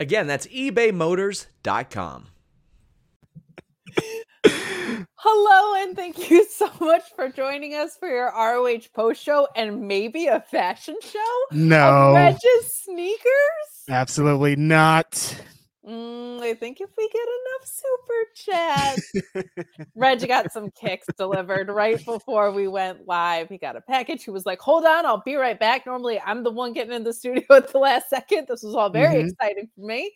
Again, that's ebaymotors.com. Hello, and thank you so much for joining us for your ROH post show and maybe a fashion show. No, Regis sneakers. absolutely not. Mm, I think if we get enough super chats, Reg got some kicks delivered right before we went live. He got a package. He was like, "Hold on, I'll be right back." Normally, I'm the one getting in the studio at the last second. This was all very Mhm. exciting for me.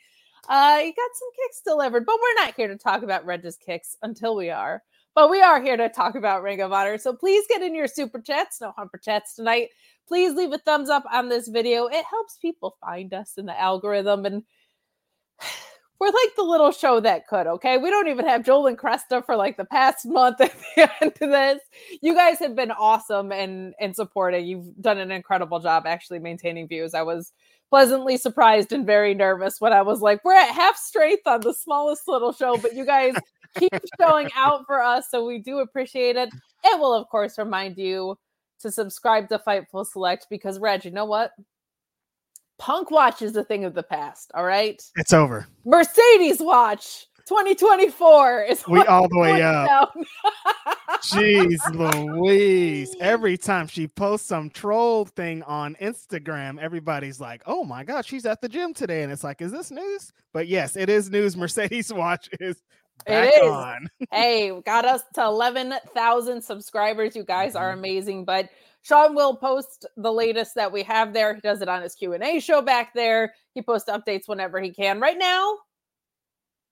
Uh, he got some kicks delivered, but we're not here to talk about Reg's kicks until we are. But we are here to talk about Ring of Honor. So please get in your super chats. No humper chats tonight. Please leave a thumbs up on this video. It helps people find us in the algorithm. And we're like the little show that could, okay? We don't even have Joel and Cresta for like the past month at the end of this. You guys have been awesome and and supporting. You've done an incredible job actually maintaining views. I was pleasantly surprised and very nervous when I was like, we're at half strength on the smallest little show, but you guys keep showing out for us. So we do appreciate it. And we'll, of course, remind you to subscribe to Fightful Select because, Reg, you know what? Punk Watch is a thing of the past. All right. It's over. Mercedes Watch 2024 is We all the way up. Jeez Louise. Every time she posts some troll thing on Instagram, everybody's like, oh my God, she's at the gym today. And it's like, is this news? But yes, it is news. Mercedes Watch is back It is. on. hey, got us to 11,000 subscribers. You guys are Mhm. amazing. But Sean will post the latest that we have there. He does it on his Q&A show back there. He posts updates whenever he can. Right now,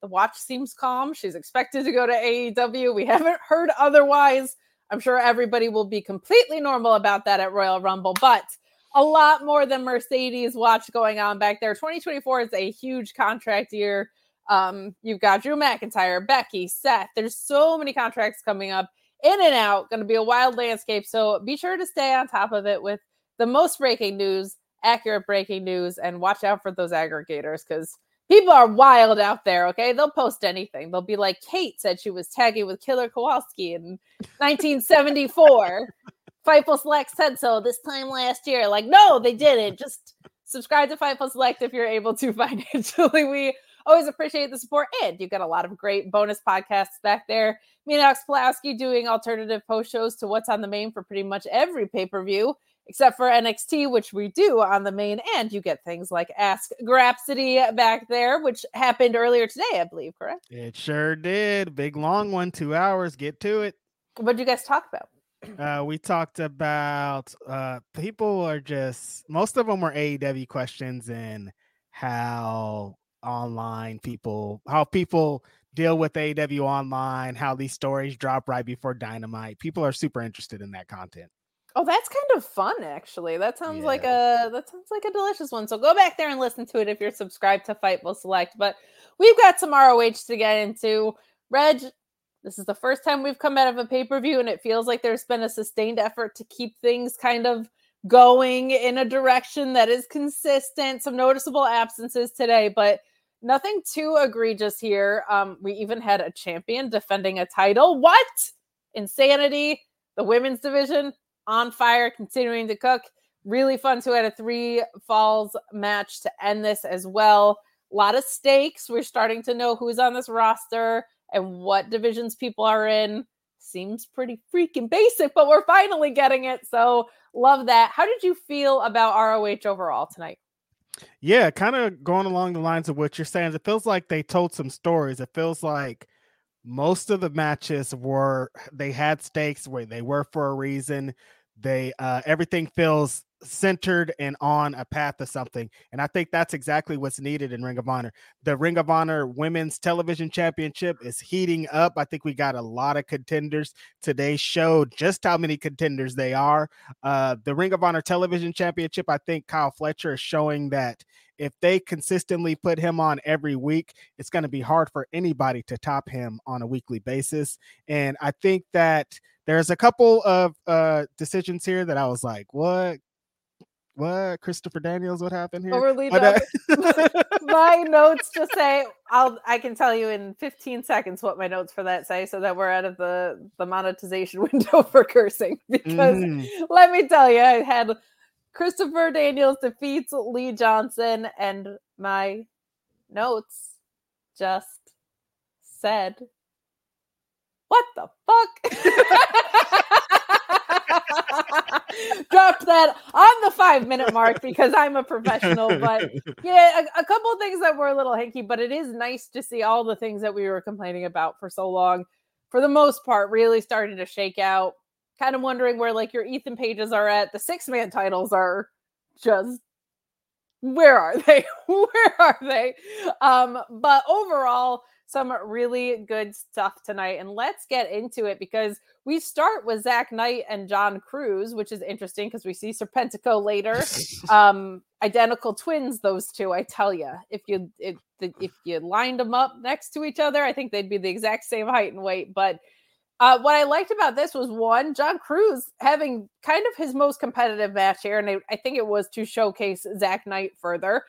the watch seems calm. She's expected to go to AEW. We haven't heard otherwise. I'm sure everybody will be completely normal about that at Royal Rumble, but a lot more than Mercedes watch going on back there. 2024 is a huge contract year. Um, you've got Drew McIntyre, Becky, Seth. There's so many contracts coming up in and out. Going to be a wild landscape. So be sure to stay on top of it with the most breaking news, accurate breaking news, and watch out for those aggregators because people are wild out there. Okay, they'll post anything. They'll be like, Kate said she was tagging with Killer Kowalski in 1974. Fightful Select said so this time last year. Like, no, they didn't. Just subscribe to Fightful Select if you're able to financially. We always appreciate the support. And you've got a lot of great bonus podcasts back there. Me and Alex Pulaski doing alternative post shows to what's on the main for pretty much every pay per view, except for NXT, which we do on the main. And you get things like Ask Grapsody back there, which happened earlier today, I believe, correct? It sure did. Big long one, two hours. Get to it. What did you guys talk about? Uh, we talked about uh, people are just most of them were AEW questions and how online people how people deal with AEW online, how these stories drop right before Dynamite. People are super interested in that content. Oh, that's kind of fun, actually. That sounds like a that sounds like a delicious one. So go back there and listen to it if you're subscribed to Fightful Select. But we've got some ROH to get into. Reg, this is the first time we've come out of a pay per view, and it feels like there's been a sustained effort to keep things kind of going in a direction that is consistent. Some noticeable absences today, but nothing too egregious here. Um, we even had a champion defending a title. What insanity! The women's division on fire, continuing to cook. Really fun to add a three falls match to end this as well. A lot of stakes. We're starting to know who's on this roster and what divisions people are in. Seems pretty freaking basic, but we're finally getting it. So love that. How did you feel about ROH overall tonight? Yeah, kind of going along the lines of what you're saying. It feels like they told some stories. It feels like most of the matches were they had stakes where they were for a reason. They uh everything feels centered and on a path to something. And I think that's exactly what's needed in Ring of Honor. The Ring of Honor Women's Television Championship is heating up. I think we got a lot of contenders. Today showed just how many contenders they are. Uh, the Ring of Honor Television Championship, I think Kyle Fletcher is showing that if they consistently put him on every week, it's going to be hard for anybody to top him on a weekly basis. And I think that there's a couple of uh, decisions here that I was like, what? What Christopher Daniels what happened here? Overly but, uh, my notes just say I'll I can tell you in 15 seconds what my notes for that say so that we're out of the the monetization window for cursing because mm. let me tell you I had Christopher Daniels defeats Lee Johnson and my notes just said what the fuck dropped that on the five minute mark because I'm a professional. But yeah, a, a couple things that were a little hinky, but it is nice to see all the things that we were complaining about for so long, for the most part, really starting to shake out. Kind of wondering where like your Ethan pages are at. The six man titles are just where are they? where are they? Um, but overall, some really good stuff tonight. And let's get into it because we start with Zak Knight and John Cruz, which is interesting because we see Serpentico later. um, identical twins, those two. I tell you, if you if, if you lined them up next to each other, I think they'd be the exact same height and weight. But uh, what I liked about this was one, John Cruz having kind of his most competitive match here, and I, I think it was to showcase Zak Knight further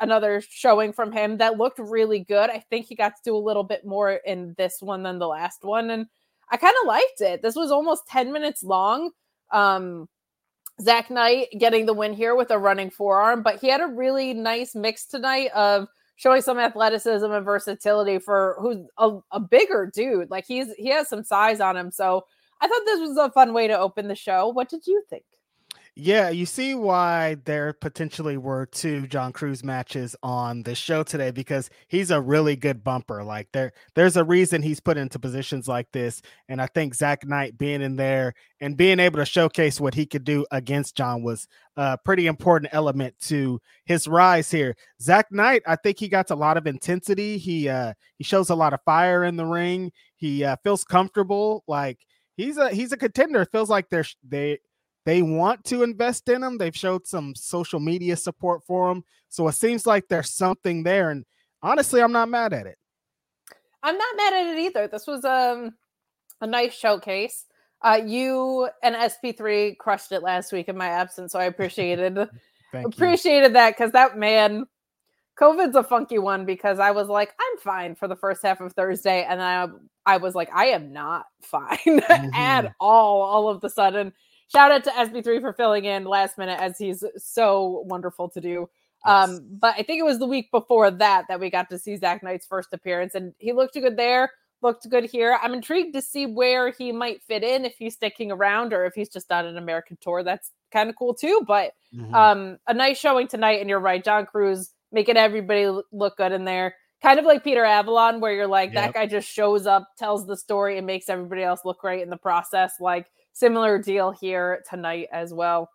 another showing from him that looked really good. I think he got to do a little bit more in this one than the last one, and I kind of liked it. This was almost ten minutes long. Um, Zak Knight getting the win here with a running forearm, but he had a really nice mix tonight of showing some athleticism and versatility for who's a, a bigger dude. Like he's he has some size on him, so I thought this was a fun way to open the show. What did you think? Yeah, you see why there potentially were two John Cruz matches on the show today because he's a really good bumper. Like there, there's a reason he's put into positions like this, and I think Zak Knight being in there and being able to showcase what he could do against John was a pretty important element to his rise here. Zak Knight, I think he got a lot of intensity. He uh he shows a lot of fire in the ring. He uh, feels comfortable. Like he's a he's a contender. It feels like they're they they want to invest in him. They've showed some social media support for him. So it seems like there's something there. And honestly, I'm not mad at it. I'm not mad at it either. This was um, a nice showcase. Uh, you and SP3 crushed it last week in my absence, so I appreciated appreciated that because that man, COVID's a funky one because I was like, I'm fine for the first half of Thursday, and I I was like, I am not fine mm-hmm. at all. All of the sudden, shout out to SB3 for filling in last minute as he's so wonderful to do. Yes. Um, but I think it was the week before that that we got to see Zak Knight's first appearance, and he looked good there, looked good here. I'm intrigued to see where he might fit in if he's sticking around or if he's just on an American tour. That's kind of cool too. But mm-hmm. um, a nice showing tonight, and you're right, John Cruz making everybody look good in there. Kind of like Peter Avalon, where you're like, yep. that guy just shows up, tells the story, and makes everybody else look great in the process. Like Similar deal here tonight as well.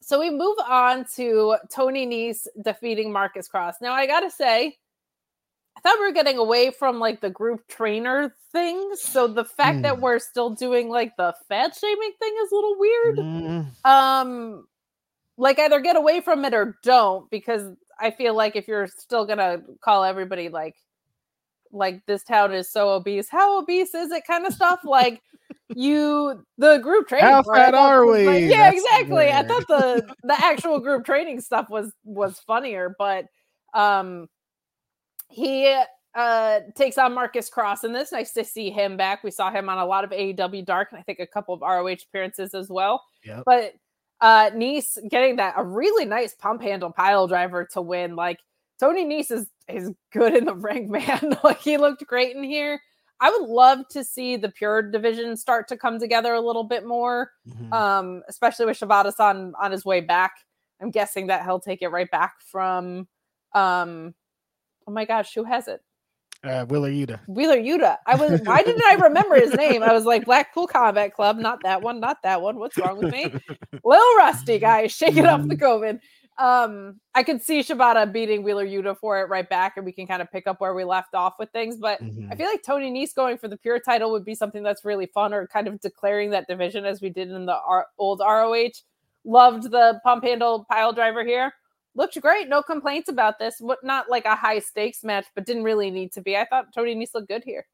So we move on to Tony Nese defeating Marcus Cross. Now I gotta say, I thought we were getting away from like the group trainer things. So the fact mm. that hmm. we're still doing like the fat shaming thing is a little weird. Mm. Um, like either get away from it or don't, because I feel like if you're still gonna call everybody like like this town is so obese, how obese is it kind of stuff, like you the group training. How fat are we? Like, yeah, That's exactly. Weird. I thought the the actual group training stuff was was funnier, but um he uh takes on Marcus Cross, and it's nice to see him back. We saw him on a lot of AEW Dark, and I think a couple of ROH appearances as well. Yep. But uh Nice getting that a really nice pump handle pile driver to win. Like Tony Nese is is good in the ring, man. like he looked great in here. I would love to see the pure division start to come together a little bit more, mm-hmm. um, especially with Shibata on on his way back. I'm guessing that he'll take it right back from um oh my gosh, who has it? Uh, Wheeler Yuta. Wheeler Yuta. I was why didn't I remember his name? I was like Blackpool Combat Club, not that one, not that one. What's wrong with me? Little rusty guy, shaking off the COVID. Um, I could see Shibata beating Wheeler Yuta for it right back, and we can kind of pick up where we left off with things. But Mhm. I feel like Tony Nese going for the pure title would be something that's really fun, or kind of declaring that division as we did in the R- old ROH. Loved the pump handle pile driver here. Looked great. No complaints about this. What not like a high stakes match, but didn't really need to be. I thought Tony Nese looked good here.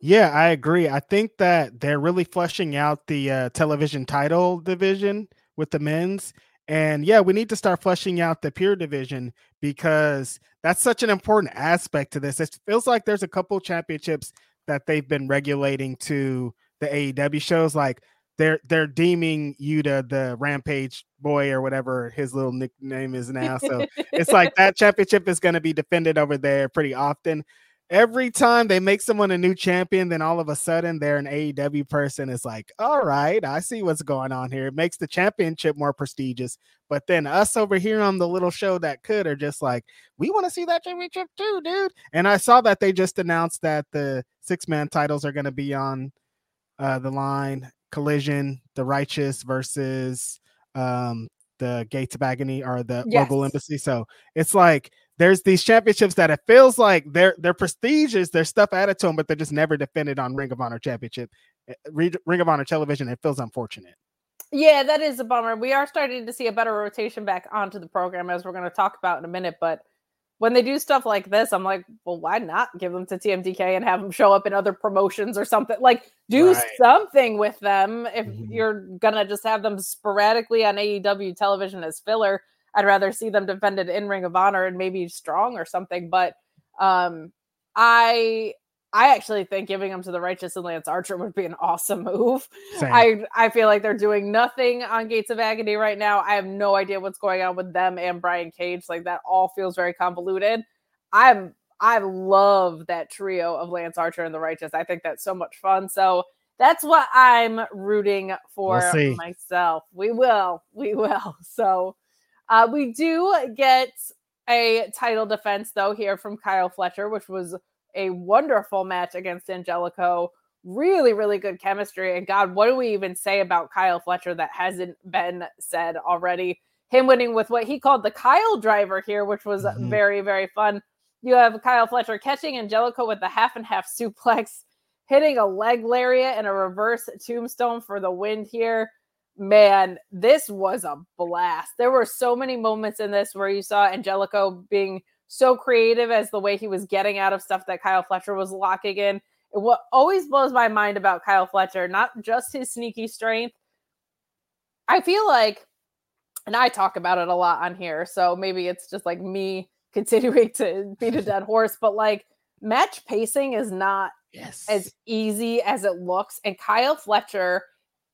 Yeah, I agree. I think that they're really fleshing out the uh, television title division with the men's. And yeah, we need to start fleshing out the pure division because that's such an important aspect to this. It feels like there's a couple championships that they've been regulating to the AEW shows. Like they're they're deeming Yuta the Rampage boy or whatever his little nickname is now. So it's like that championship is going to be defended over there pretty often. Every time they make someone a new champion, then all of a sudden they're an AEW person. It's like, all right, I see what's going on here. It makes the championship more prestigious. But then us over here on the little show that could are just like, we want to see that championship too, dude. And I saw that they just announced that the six man titles are going to be on uh, the line. Collision, the Righteous versus um, the Gates of Agony or the Yes. Mogul Embassy. So it's like there's these championships that it feels like they're they're prestigious, there's stuff added to them, but they're just never defended on Ring of Honor Championship, eh, Ring of Honor Television. It feels unfortunate. Yeah, that is a bummer. We are starting to see a better rotation back onto the program as we're going to talk about in a minute. But when they do stuff like this, I'm like, well, why not give them to TMDK and have them show up in other promotions or something? Like, do Right. something with them. If Mhm. you're gonna just have them sporadically on AEW television as filler, I'd rather see them defended in Ring of Honor and maybe strong or something. But um, I I actually think giving them to the Righteous and Lance Archer would be an awesome move. Same. I I feel like they're doing nothing on Gates of Agony right now. I have no idea what's going on with them and Brian Cage. Like that all feels very convoluted. I'm I love that trio of Lance Archer and the Righteous. I think that's so much fun. So that's what I'm rooting for We'll myself. We will. We will. So uh, we do get a title defense though here from Kyle Fletcher, which was a wonderful match against Angelico. Really, really good chemistry. And God, what do we even say about Kyle Fletcher that hasn't been said already? Him winning with what he called the Kyle driver here, which was Mhm. very, very fun. You have Kyle Fletcher catching Angelico with the half and half suplex, hitting a leg lariat and a reverse tombstone for the win here. Man, this was a blast. There were so many moments in this where you saw Angelico being so creative as the way he was getting out of stuff that Kyle Fletcher was locking in. What always blows my mind about Kyle Fletcher, not just his sneaky strength. I feel like, and I talk about it a lot on here, so maybe it's just like me continuing to beat a dead horse, but like match pacing is not yes. as easy as it looks. And Kyle Fletcher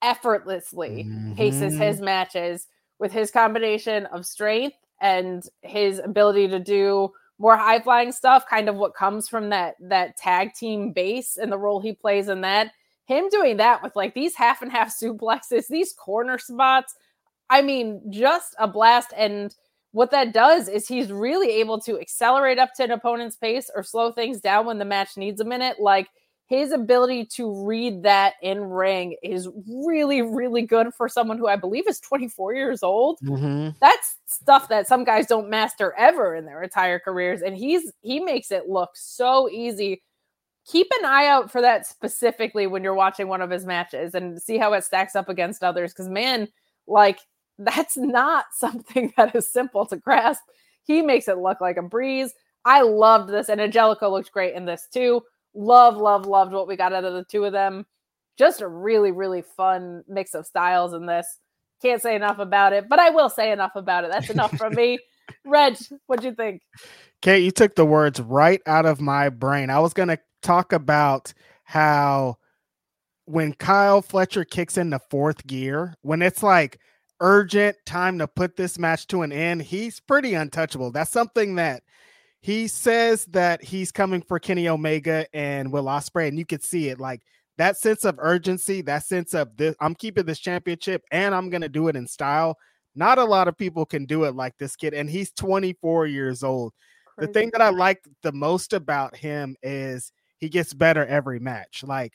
effortlessly paces Mhm. his matches with his combination of strength and his ability to do more high flying stuff, kind of what comes from that that tag team base and the role he plays in that. Him doing that with like these half and half suplexes, these corner spots. I mean, just a blast. And what that does is he's really able to accelerate up to an opponent's pace or slow things down when the match needs a minute. Like his ability to read that in ring is really, really good for someone who I believe is 24 years old. Mhm. That's stuff that some guys don't master ever in their entire careers. And he's he makes it look so easy. Keep an eye out for that specifically when you're watching one of his matches and see how it stacks up against others. Because man, like that's not something that is simple to grasp. He makes it look like a breeze. I loved this, and Angelico looked great in this too. Love, love, loved what we got out of the two of them. Just a really, really fun mix of styles in this. Can't say enough about it, but I will say enough about it. That's enough from me. Reg, what'd you think? Kate, you took the words right out of my brain. I was going to talk about how when Kyle Fletcher kicks in the fourth gear, when it's like urgent time to put this match to an end, he's pretty untouchable. That's something that he says that he's coming for Kenny Omega and Will Ospreay, and you could see it like that sense of urgency, that sense of this. I'm keeping this championship, and I'm gonna do it in style. not a lot of people can do it like this kid, and he's 24 years old. Crazy. The thing that I like the most about him is he gets better every match. Like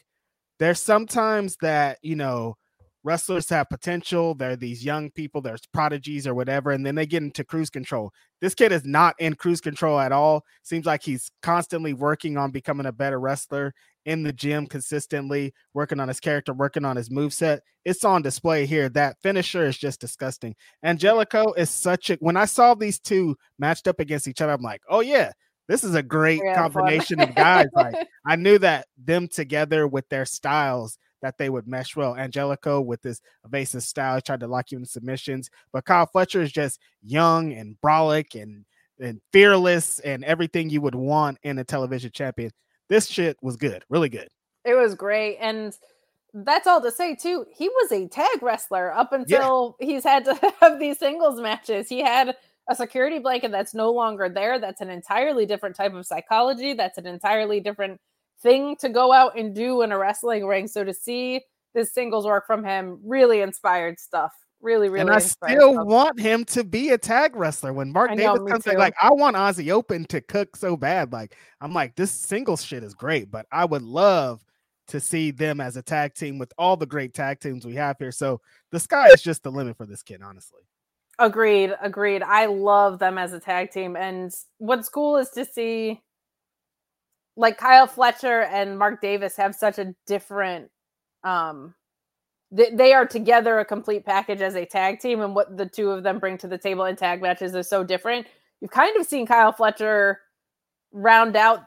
there's sometimes that, you know, wrestlers have potential. They're these young people, there's prodigies or whatever, and then they get into cruise control. This kid is not in cruise control at all. Seems like he's constantly working on becoming a better wrestler in the gym consistently, working on his character, working on his move set. It's on display here. That finisher is just disgusting. Angelico is such a when I saw these two matched up against each other, I'm like, oh yeah, this is a great yeah, combination of guys. Like I knew that them together with their styles that they would mesh well. Angelico with his evasive style, tried to lock you in submissions, but Kyle Fletcher is just young and brolic and and fearless and everything you would want in a television champion. This shit was good, really good. It was great, and that's all to say too. He was a tag wrestler up until yeah. he's had to have these singles matches. He had a security blanket that's no longer there. That's an entirely different type of psychology. That's an entirely different thing to go out and do in a wrestling ring. So to see this singles work from him, really inspired stuff. Really, really. And I still stuff. want him to be a tag wrestler. When Mark I Davis comes back, like I want Aussie Open to cook so bad. Like I'm like, this singles shit is great, but I would love to see them as a tag team with all the great tag teams we have here. So the sky is just the limit for this kid, honestly. Agreed, agreed. I love them as a tag team. And what's cool is to see like Kyle Fletcher and Mark Davis have such a different um they, they are together a complete package as a tag team and what the two of them bring to the table in tag matches is so different. You've kind of seen Kyle Fletcher round out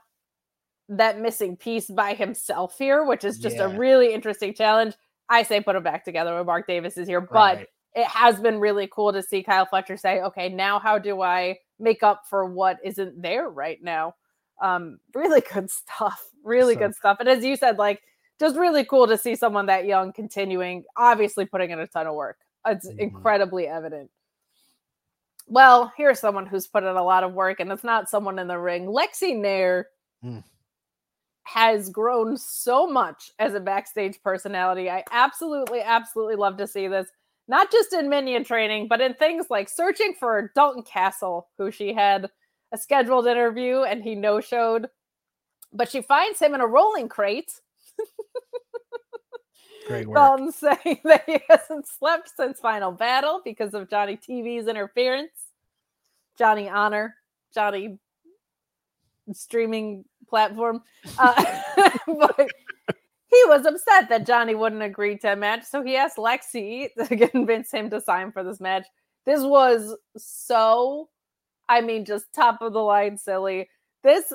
that missing piece by himself here, which is just yeah. a really interesting challenge. I say put them back together when Mark Davis is here, right. but it has been really cool to see Kyle Fletcher say, okay, now how do I make up for what isn't there right now? Um, really good stuff. Really so, good stuff. And as you said, like just really cool to see someone that young continuing, obviously putting in a ton of work. It's mm-hmm. incredibly evident. Well, here's someone who's put in a lot of work, and it's not someone in the ring. Lexi Nair mm. has grown so much as a backstage personality. I absolutely, absolutely love to see this, not just in minion training, but in things like searching for Dalton Castle, who she had a scheduled interview and he no showed. But she finds him in a rolling crate. Great work. Dalton saying that he hasn't slept since Final Battle because of Johnny TV's interference. Johnny Honor, Johnny streaming platform. Uh, but he was upset that Johnny wouldn't agree to a match. So he asked Lexi to convince him to sign for this match. This was so I mean, just top of the line silly. This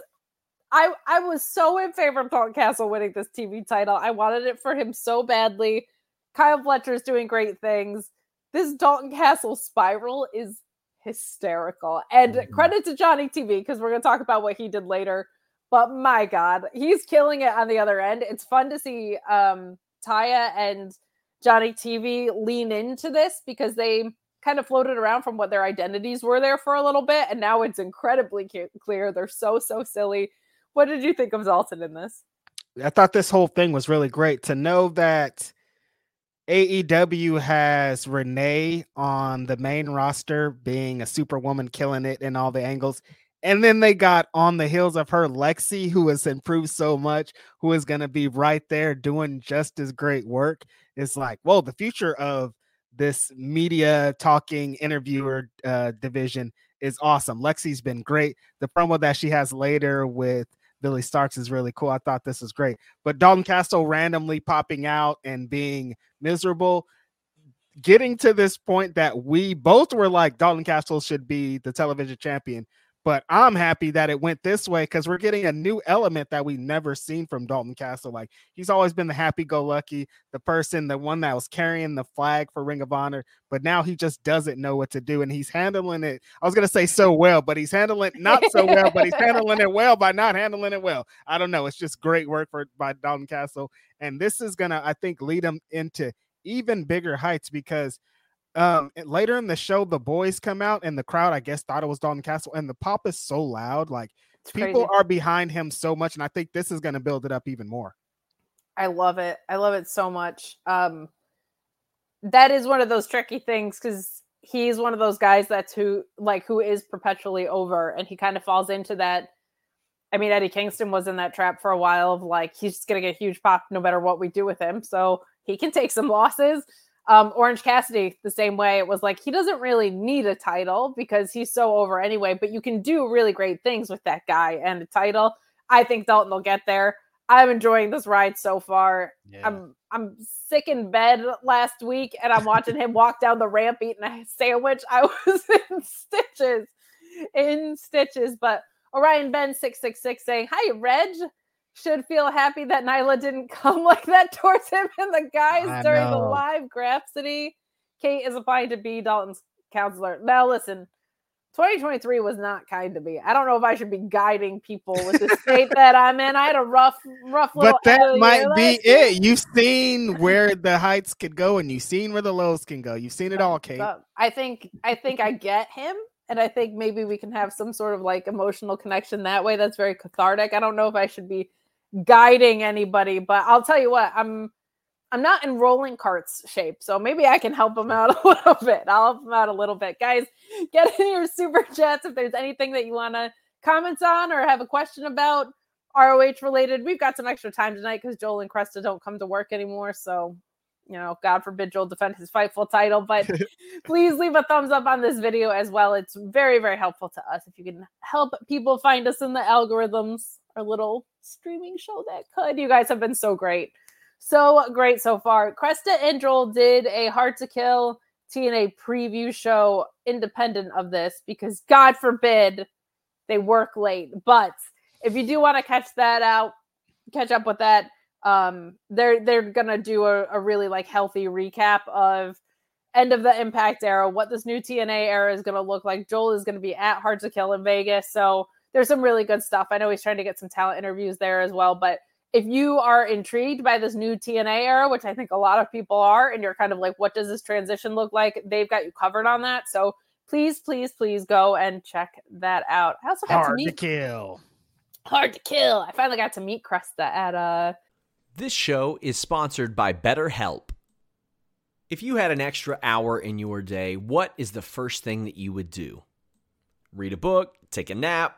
I I was so in favor of Dalton Castle winning this TV title. I wanted it for him so badly. Kyle Fletcher's doing great things. This Dalton Castle spiral is hysterical. And mm-hmm. credit to Johnny TV because we're going to talk about what he did later. But my God, he's killing it on the other end. It's fun to see um, Taya and Johnny TV lean into this because they kind of floated around from what their identities were there for a little bit, and now it's incredibly clear. They're so so silly. What did you think of Dalton in this? I thought this whole thing was really great to know that AEW has Renee on the main roster being a superwoman killing it in all the angles. And then they got on the heels of her Lexi, who has improved so much, who is going to be right there doing just as great work. It's like, well, the future of this media talking interviewer uh, division is awesome. Lexi's been great. The promo that she has later with Billie Starkz is really cool. I thought this was great. But Dalton Castle randomly popping out and being miserable, getting to this point that we both were like Dalton Castle should be the television champion. But I'm happy that it went this way because we're getting a new element that we've never seen from Dalton Castle. Like he's always been the happy-go-lucky, the person, the one that was carrying the flag for Ring of Honor, but now he just doesn't know what to do, and he's handling it. I was gonna say so well, but he's handling not so well, but he's handling it well by not handling it well. I don't know. It's just great work for by Dalton Castle, and this is gonna, I think, lead him into even bigger heights because um, later in the show, the boys come out and the crowd, I guess, thought it was Dalton Castle, and the pop is so loud, like it's people crazy. are behind him so much, and I think this is going to build it up even more. I love it. I love it so much. Um, that is one of those tricky things because he's one of those guys that's who like who is perpetually over and he kind of falls into that I mean, Eddie Kingston was in that trap for a while of like he's just gonna get a huge pop no matter what we do with him. So he can take some losses. Um, Orange Cassidy, the same way, it was like he doesn't really need a title because he's so over anyway, but you can do really great things with that guy and a title. I think Dalton will get there. I'm enjoying this ride so far. Yeah. I'm I'm sick in bed last week and I'm watching him walk down the ramp eating a sandwich. I was in stitches, in stitches. But Orion Ben six six six saying, "Hi, Reg." Should feel happy that Nyla didn't come like that towards him and the guys I during know. the live Grapsody. Kate is applying to be Dalton's counselor. Now, listen, 2023 was not kind to me. I don't know if I should be guiding people with the state that I'm in. I had a rough, rough. Little But that might be it. You've seen where the heights could go, and you've seen where the lows can go. You've seen it all, Kate. I think, I think I get him, and I think maybe we can have some sort of like emotional connection that way. That's very cathartic. I don't know if I should be guiding anybody, but I'll tell you what, I'm I'm not in rolling carts shape, so maybe I can help them out a little bit. I'll help them out a little bit. Guys, get in your super chats if there's anything that you want to comment on or have a question about ROH related. We've got some extra time tonight because Joel and Cresta don't come to work anymore. So, you know, God forbid Joel defend his Fightful title. But please leave a thumbs up on this video as well. It's very, very helpful to us. If you can help people find us in the algorithms, our little streaming show that could. You guys have been so great. So great so far. Cresta and Joel did a Hard to Kill TNA preview show independent of this because God forbid they work late. But if you do want to catch that out, catch up with that, um, they're they're gonna do a, a really like healthy recap of end of the Impact era, what this new TNA era is gonna look like. Joel is gonna be at Hard to Kill in Vegas, so there's some really good stuff. I know he's trying to get some talent interviews there as well. But if you are intrigued by this new TNA era, which I think a lot of people are, and you're kind of like, what does this transition look like? They've got you covered on that. So please, please, please go and check that out. I also got hard to, meet, to kill. Hard to kill. I finally got to meet Cresta at uh This show is sponsored by BetterHelp. If you had an extra hour in your day, what is the first thing that you would do? Read a book, take a nap,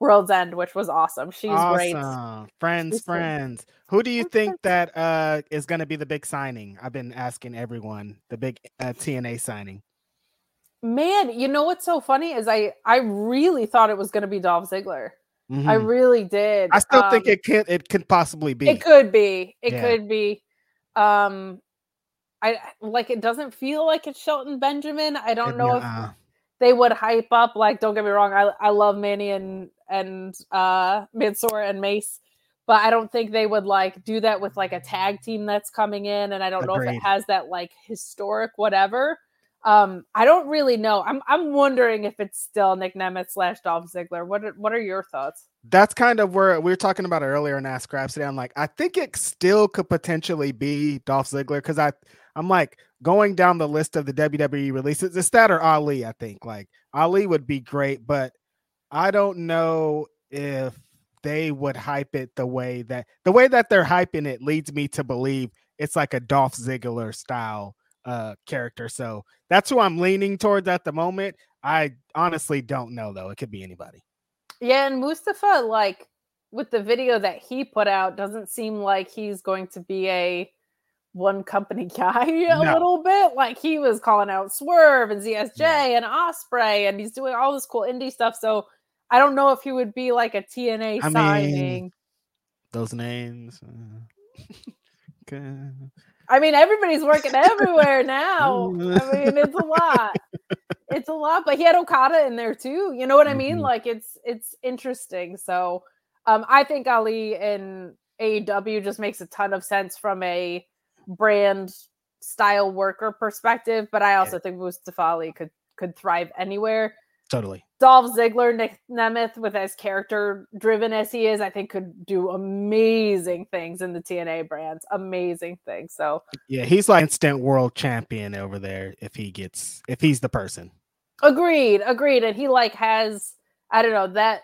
World's End, which was awesome. She's awesome. great. Friends, She's friends. Great. Who do you think that uh is going to be the big signing? I've been asking everyone the big uh, TNA signing. Man, you know what's so funny is I I really thought it was going to be Dolph Ziggler. Mm-hmm. I really did. I still um, think it can it could possibly be. It could be. It yeah. could be. Um I like it doesn't feel like it's Shelton Benjamin. I don't know if they would hype up like don't get me wrong i, I love manny and and uh mansoor and mace but i don't think they would like do that with like a tag team that's coming in and i don't Agreed. know if it has that like historic whatever. Um i don't really know. I'm i'm wondering if it's still nick nemeth slash dolph ziggler. What are, what are your thoughts? That's kind of where we were talking about earlier in ask today i'm like i think it still could potentially be dolph ziggler because i i'm like going down the list of the WWE releases, it's that or Ali, I think. Like Ali would be great, but I don't know if they would hype it the way that the way that they're hyping it leads me to believe it's like a Dolph Ziggler style uh character. So that's who I'm leaning towards at the moment. I honestly don't know though. It could be anybody. Yeah, and Mustafa, like with the video that he put out, doesn't seem like he's going to be a one company guy a no. little bit. Like he was calling out Swerve and ZSJ yeah. and Ospreay, and he's doing all this cool indie stuff. So I don't know if he would be like a TNA I signing. Mean, those names. Uh, I mean, everybody's working everywhere now. I mean, it's a lot. It's a lot, but he had Okada in there too. You know what I mean? Mm-hmm. Like it's it's interesting. So um I think Ali in AEW just makes a ton of sense from a brand style worker perspective, but I also yeah. think Mustafa Ali could could thrive anywhere. Totally. Dolph Ziggler, Nick Nemeth, with as character driven as he is, I think could do amazing things in the TNA brands. Amazing things. So yeah, he's like instant world champion over there if he gets if he's the person. Agreed, agreed. And he like has I don't know that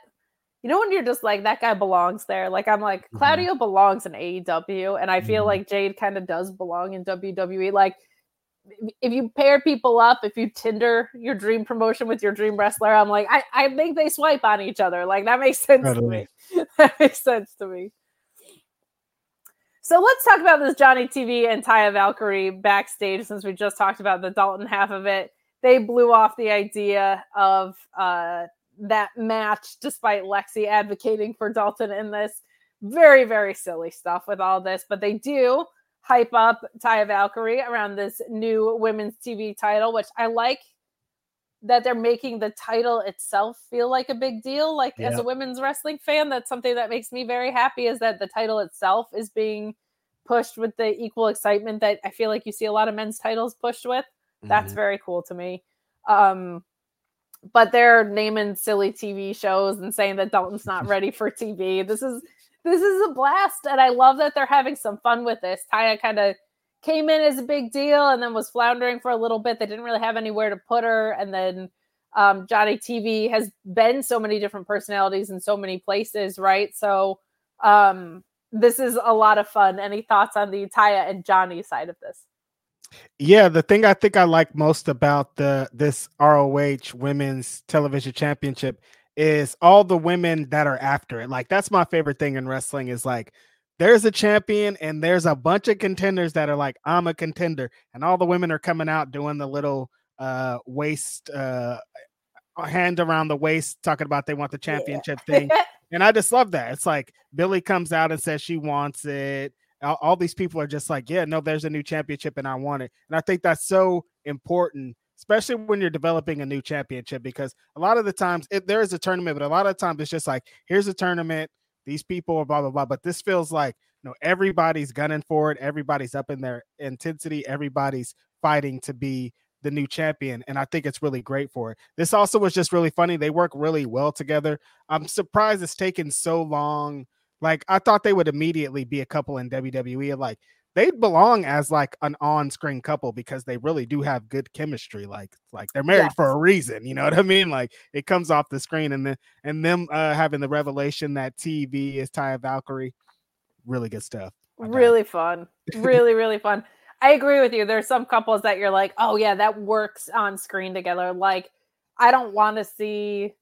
you know when you're just like that guy belongs there. Like I'm like mm-hmm. Claudio belongs in AEW, and I feel mm-hmm. like Jade kind of does belong in WWE. Like if you pair people up, if you Tinder your dream promotion with your dream wrestler, I'm like, I, I think they swipe on each other. Like that makes sense totally. to me. that makes sense to me. So let's talk about this Johnny TV and Taya Valkyrie backstage since we just talked about the Dalton half of it. They blew off the idea of uh, that match despite Lexi advocating for Dalton in this. Very, very silly stuff with all this, but they do hype up Taya Valkyrie around this new women's TV title, which I like that they're making the title itself feel like a big deal. Like yeah. as a women's wrestling fan, that's something that makes me very happy is that the title itself is being pushed with the equal excitement that I feel like you see a lot of men's titles pushed with. That's mm-hmm. very cool to me. Um, but they're naming silly TV shows and saying that Dalton's not ready for TV. This is this is a blast. And I love that they're having some fun with this. Taya kind of came in as a big deal and then was floundering for a little bit. They didn't really have anywhere to put her. And then um, Johnny TV has been so many different personalities in so many places, right? So um, this is a lot of fun. Any thoughts on the Taya and Johnny side of this? Yeah, the thing I think I like most about the this ROH Women's Television Championship is all the women that are after it. Like that's my favorite thing in wrestling is like there's a champion and there's a bunch of contenders that are like I'm a contender and all the women are coming out doing the little uh waist uh hand around the waist talking about they want the championship yeah. thing. And I just love that. It's like Billie comes out and says she wants it. All, all, these people are just like, yeah, no, there's a new championship and I want it. And I think that's so important especially when you're developing a new championship, because a lot of the times it, there is a tournament, but a lot of times it's just like, here's a tournament, these people are blah blah blah. But this feels like you know everybody's gunning for it, everybody's up in their intensity, everybody's fighting to be the new champion, and I think it's really great for it. This also was just really funny. They work really well together. I'm surprised it's taken so long. Like I thought they would immediately be a couple in WWE. Like they belong as like an on-screen couple because they really do have good chemistry. Like like they're married yes. for a reason. You know what I mean? Like it comes off the screen and then and them uh, having the revelation that TV is Taya Valkyrie. Really good stuff. Really fun. Really really fun. I agree with you. There's some couples that you're like, oh yeah, that works on screen together. Like I don't want to see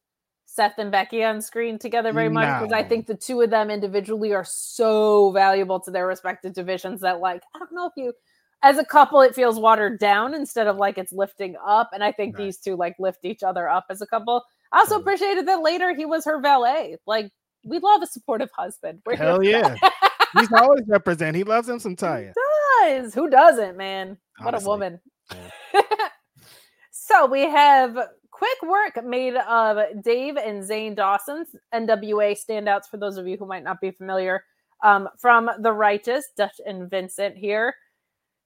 Seth and Becky on screen together very much because no. I think the two of them individually are so valuable to their respective divisions that like I don't know if you as a couple it feels watered down instead of like it's lifting up and I think right. these two like lift each other up as a couple. I also appreciated that later he was her valet. Like we love a supportive husband. We're Hell yeah. He's always represent. He loves him some Taya. does. Who doesn't, man? What a woman. Yeah. so we have quick work made of Dave and Zane Dawson's NWA standouts for those of you who might not be familiar um, from The Righteous, Dutch and Vincent here.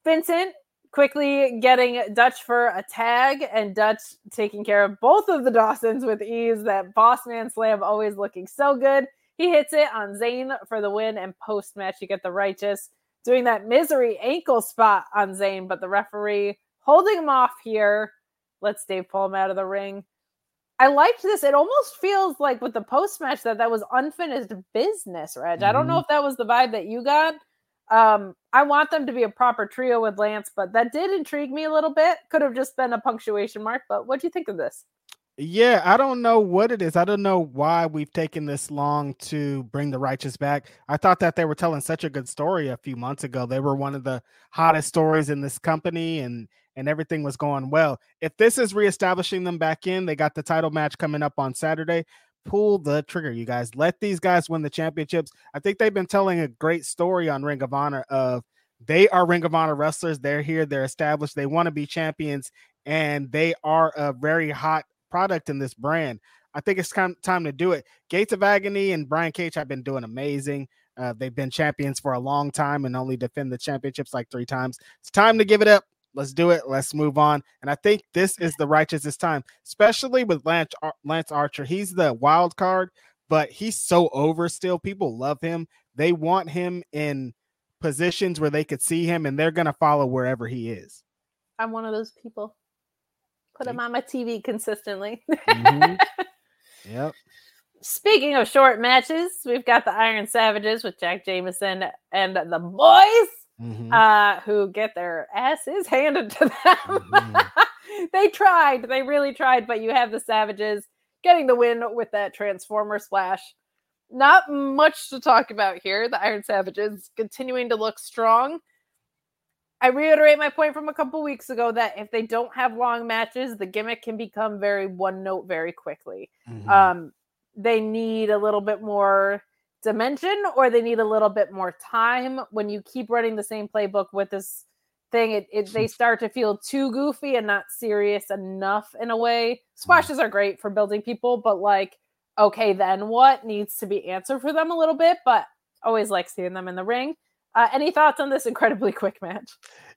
Vincent quickly getting Dutch for a tag and Dutch taking care of both of the Dawsons with ease. That boss man slam always looking so good. He hits it on Zane for the win, and post match, you get the Righteous doing that misery ankle spot on Zane, but the referee holding him off here lets Dave pull him out of the ring. I liked this. It almost feels like with the post match that that was unfinished business, Reg. I don't know Mhm. if that was the vibe that you got. Um, I want them to be a proper trio with Lance, but that did intrigue me a little bit. Could have just been a punctuation mark, but what do you think of this? Yeah, I don't know what it is. I don't know why we've taken this long to bring the righteous back. I thought that they were telling such a good story a few months ago. They were one of the hottest stories in this company and and everything was going well. If this is reestablishing them back in, they got the title match coming up on Saturday. Pull the trigger, you guys. Let these guys win the championships. I think they've been telling a great story on Ring of Honor of they are Ring of Honor wrestlers. They're here, they're established, they want to be champions, and they are a very hot product in this brand. I think it's time, time to do it. Gates of Agony and Brian Cage have been doing amazing. Uh, they've been champions for a long time and only defend the championships like three times. It's time to give it up. Let's do it. Let's move on. And I think this is the righteous time, especially with Lance, Ar- Lance Archer. He's the wild card, but he's so over still. People love him. They want him in positions where they could see him and they're going to follow wherever he is. I'm one of those people. Put him on my TV consistently. Mhm. Yep. Speaking of short matches, we've got the Iron Savages with Jacked Jameson and the boys. Mhm. uh, who get their asses handed to them. Mhm. they tried, they really tried, but you have the Savages getting the win with that Transformer splash. Not much to talk about here. The Iron Savages continuing to look strong. I reiterate my point from a couple weeks ago that if they don't have long matches, the gimmick can become very one note very quickly Mhm. um, they need a little bit more dimension or they need a little bit more time. When you keep running the same playbook with this thing it, it they start to feel too goofy and not serious enough in a way. Squashes are great for building people but like okay then what needs to be answered for them a little bit but always like seeing them in the ring. Uh, any thoughts on this incredibly quick match?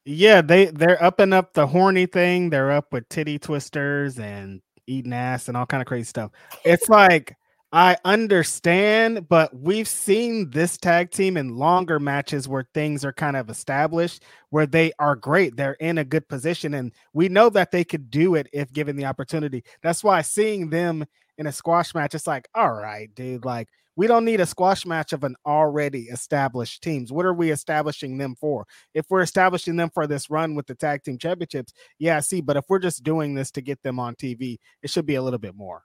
Yeah, they they're upping up the horny thing. They're up with titty twisters and eating ass and all kind of crazy stuff. It's like I understand, but we've seen this tag team in longer matches where things are kind of established, where they are great. They're in a good position, and we know that they could do it if given the opportunity. That's why seeing them in a squash match, it's like, all right, dude, like we don't need a squash match of an already established teams. What are we establishing them for? if we're establishing them for this run with the tag team championships, yeah, I see. But if we're just doing this to get them on TV, it should be a little bit more.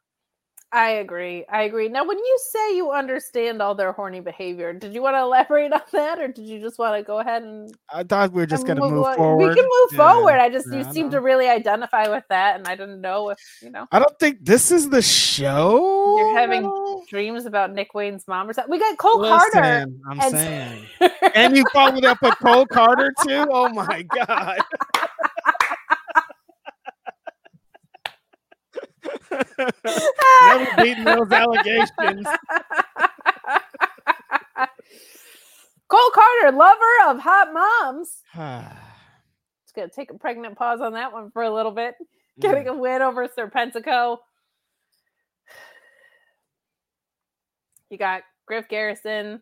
I agree. I agree. Now, when you say you understand all their horny behavior, did you want to elaborate on that, or did you just want to go ahead and I thought we were just going to move on? forward. We can move Yeah, forward. I just yeah, you I seem to really identify with that, and I didn't know if you know I don't think this is the show. you're having dreams about Nick Wayne's mom or something. We got Cole Karter. I'm and- saying. and you followed up with Cole Karter too? Oh my god. Never beating those allegations. Cole Karter, lover of hot moms. Mm. Just gonna take a pregnant pause on that one for a little bit. Getting a win over Serpentico. You got Griff Garrison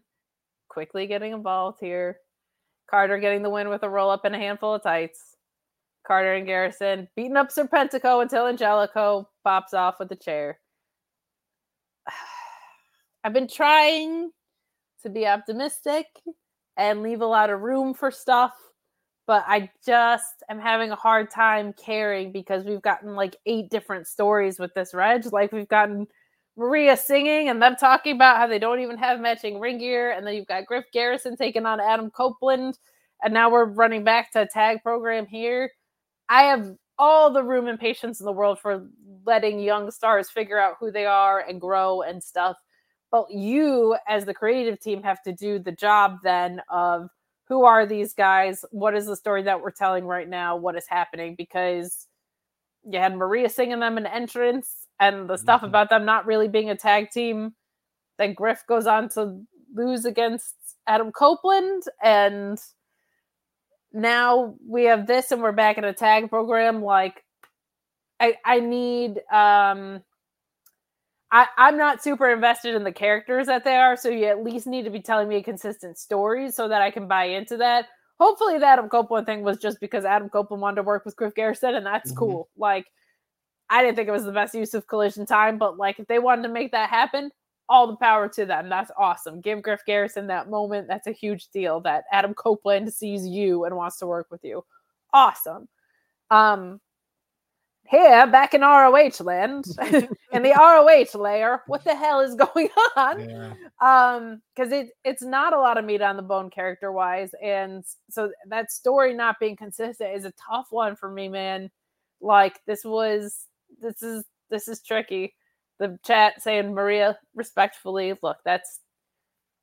quickly getting involved here. Karter getting the win with a roll up and a handful of tights. Karter and Garrison beating up Serpentico until Angelico pops off with the chair. I've been trying to be optimistic and leave a lot of room for stuff, but I just am having a hard time caring because we've gotten like eight different stories with this Reg. Like we've gotten Maria singing and them talking about how they don't even have matching ring gear, and then you've got Griff Garrison taking on Adam Copeland, and now we're running back to a tag program here. I have all the room and patience in the world for letting young stars figure out who they are and grow and stuff. But you, as the creative team, have to do the job then of who are these guys? What is the story that we're telling right now? What is happening? Because you had Maria singing them an entrance and the stuff Mhm. about them not really being a tag team. Then Griff goes on to lose against Adam Copeland and now we have this and we're back in a tag program like i i need um I, I'm not super invested in the characters that they are, so you at least need to be telling me a consistent story so that I can buy into that. Hopefully, the Adam Copeland thing was just because Adam Copeland wanted to work with Griff Garrison, and that's Mhm. cool. Like, I didn't think it was the best use of collision time, but like if they wanted to make that happen, all the power to them. That's awesome. Give Griff Garrison that moment. That's a huge deal that Adam Copeland sees you and wants to work with you. Awesome. Um, here back in ROH land, in the ROH layer, what the hell is going on? Yeah. Um, because it it's not a lot of meat on the bone character wise, and so that story not being consistent is a tough one for me, man. Like this was this is this is tricky. The chat saying Maria respectfully, look, that's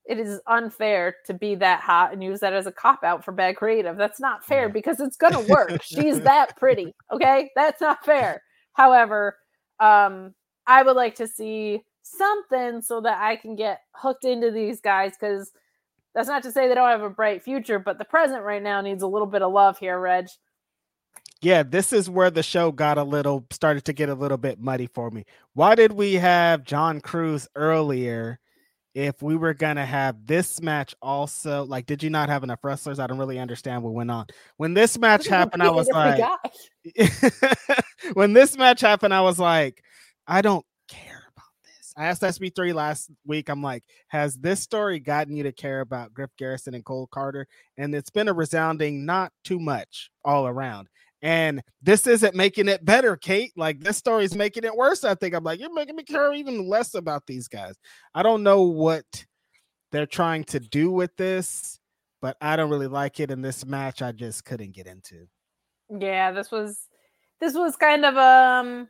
it is unfair to be that hot and use that as a cop out for bad creative. That's not fair yeah. because it's gonna work. She's that pretty. Okay. That's not fair. However, um, I would like to see something so that I can get hooked into these guys because that's not to say they don't have a bright future, but the present right now needs a little bit of love here, Reg. Yeah, this is where the show got a little started to get a little bit muddy for me. Why did we have John Cruz earlier if we were gonna have this match also? Like did you not have enough wrestlers? I don't really understand what went on. When this match happened i was like when this match happened i was like i don't care about this. I asked sb3 last week i'm like has this story gotten you to care about griff garrison and cole karter? And it's been a resounding not too much all around and this isn't making it better, Kate. Like this story is making it worse. I think I'm like, you're making me care even less about these guys. I don't know what they're trying to do with this, but I don't really like it. In this match, I just couldn't get into. Yeah, this was this was kind of um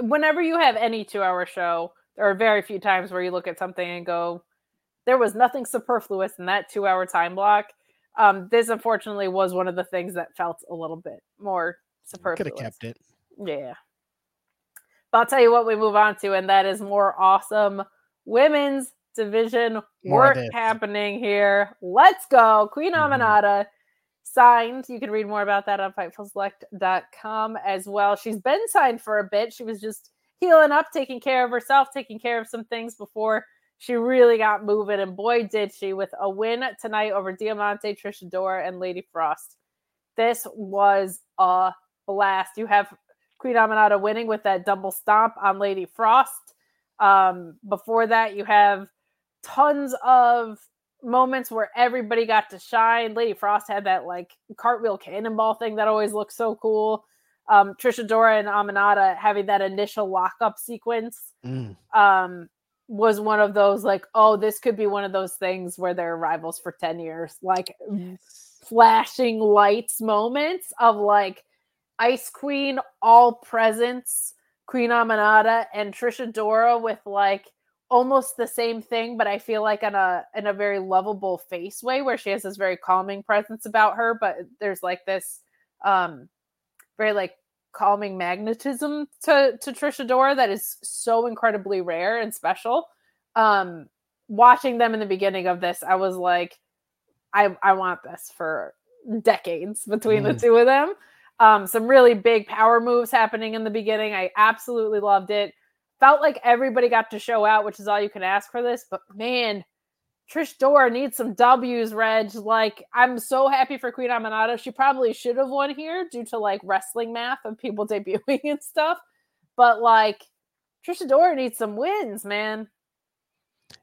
whenever you have any two hour show, there are very few times where you look at something and go, there was nothing superfluous in that two hour time block um, this unfortunately was one of the things that felt a little bit more superfluous. Could have kept it. Yeah. But I'll tell you what we move on to, and that is more awesome women's division more work happening here. Let's go. Queen mm-hmm. Signed. You can read more about that on FightfulSelect.com as well. She's been signed for a bit. She was just healing up, taking care of herself, taking care of some things before she really got moving, and boy, did she with a win tonight over Diamante, Trish Adora, and Lady Frost. This was a blast. You have Queen Aminata winning with that double stomp on Lady Frost. Um, before that, you have tons of moments where everybody got to shine. Lady Frost had that like cartwheel cannonball thing that always looks so cool. Um, Trish Adora and Aminata having that initial lockup sequence. Mm. Um, was one of those like, oh, this could be one of those things where they're rivals for 10 years, like yes. flashing lights moments of like Ice Queen, all presence, Queen Aminata, and Trish Adora with like almost the same thing, but I feel like in a in a very lovable face way where she has this very calming presence about her, but there's like this um very like calming magnetism to to Trish Adora that is so incredibly rare and special. Um, watching them in the beginning of this, I was like, I I want this for decades between mm. the two of them. Um, some really big power moves happening in the beginning. I absolutely loved it. Felt like everybody got to show out, which is all you can ask for this. But man, Trish Adora needs some W's, Reg. Like, I'm so happy for Queen Aminata. She probably should have won here due to like wrestling math of people debuting and stuff. But like, Trish Adora needs some wins, man.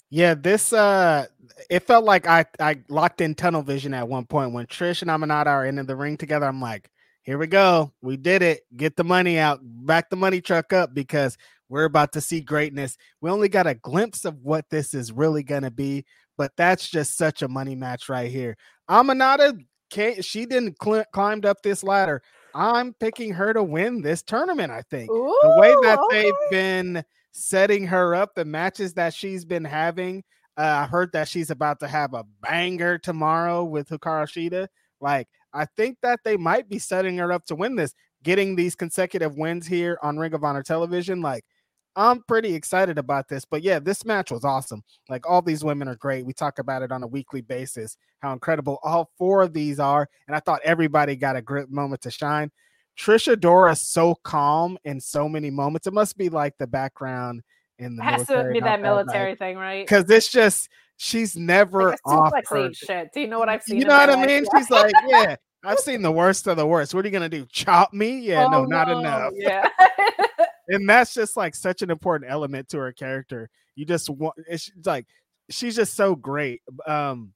Yeah, this uh it felt like I I locked in tunnel vision at one point when Trish and Aminata are in the ring together. I'm like, here we go. We did it. Get the money out. Back the money truck up because we're about to see greatness. We only got a glimpse of what this is really going to be but that's just such a money match right here. Aminata, she didn't cl- climbed up this ladder. I'm picking her to win this tournament. I think Ooh, the way that okay. they've been setting her up, the matches that she's been having. Uh, I heard that she's about to have a banger tomorrow with Hikaru Shida. Like, I think that they might be setting her up to win this, getting these consecutive wins here on Ring of Honor television. Like, I'm pretty excited about this. But yeah, this match was awesome. Like all these women are great. We talk about it on a weekly basis, how incredible all four of these are. And I thought everybody got a great moment to shine. Trish Adora so calm in so many moments. It must be like the background in the it has to be that military thing, right? Because it's just she's never like off her. shit. Do you know what I've seen? You know what I mean? She's like, yeah, I've seen the worst of the worst. What are you gonna do? Chop me? Yeah, oh, no, not no. enough. Yeah. and that's just like such an important element to her character. You just want it's like she's just so great. Um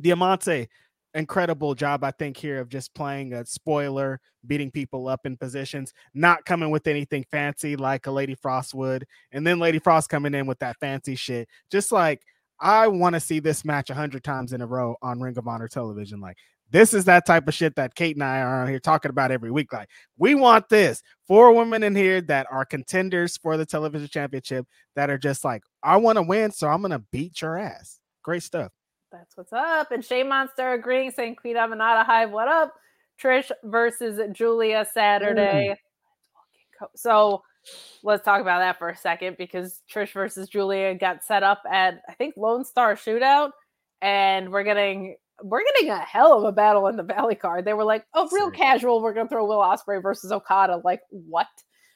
Diamante, incredible job, I think, here of just playing a spoiler, beating people up in positions, not coming with anything fancy like a Lady Frost would, and then Lady Frost coming in with that fancy shit. Just like I want to see this match a hundred times in a row on Ring of Honor television. Like this is that type of shit that Kate and I are on here talking about every week. Like, we want this. Four women in here that are contenders for the television championship that are just like, I want to win, so I'm gonna beat your ass. Great stuff. That's what's up. And Shay Monster agreeing, saying Queen Aminata Hive, what up? Trish versus Julia Saturday. Mm. So let's talk about that for a second because Trish versus Julia got set up at I think Lone Star Shootout, and we're getting we're getting a hell of a battle in the Valley card. They were like, oh, real casual. We're gonna throw Will Ospreay versus Okada. Like what?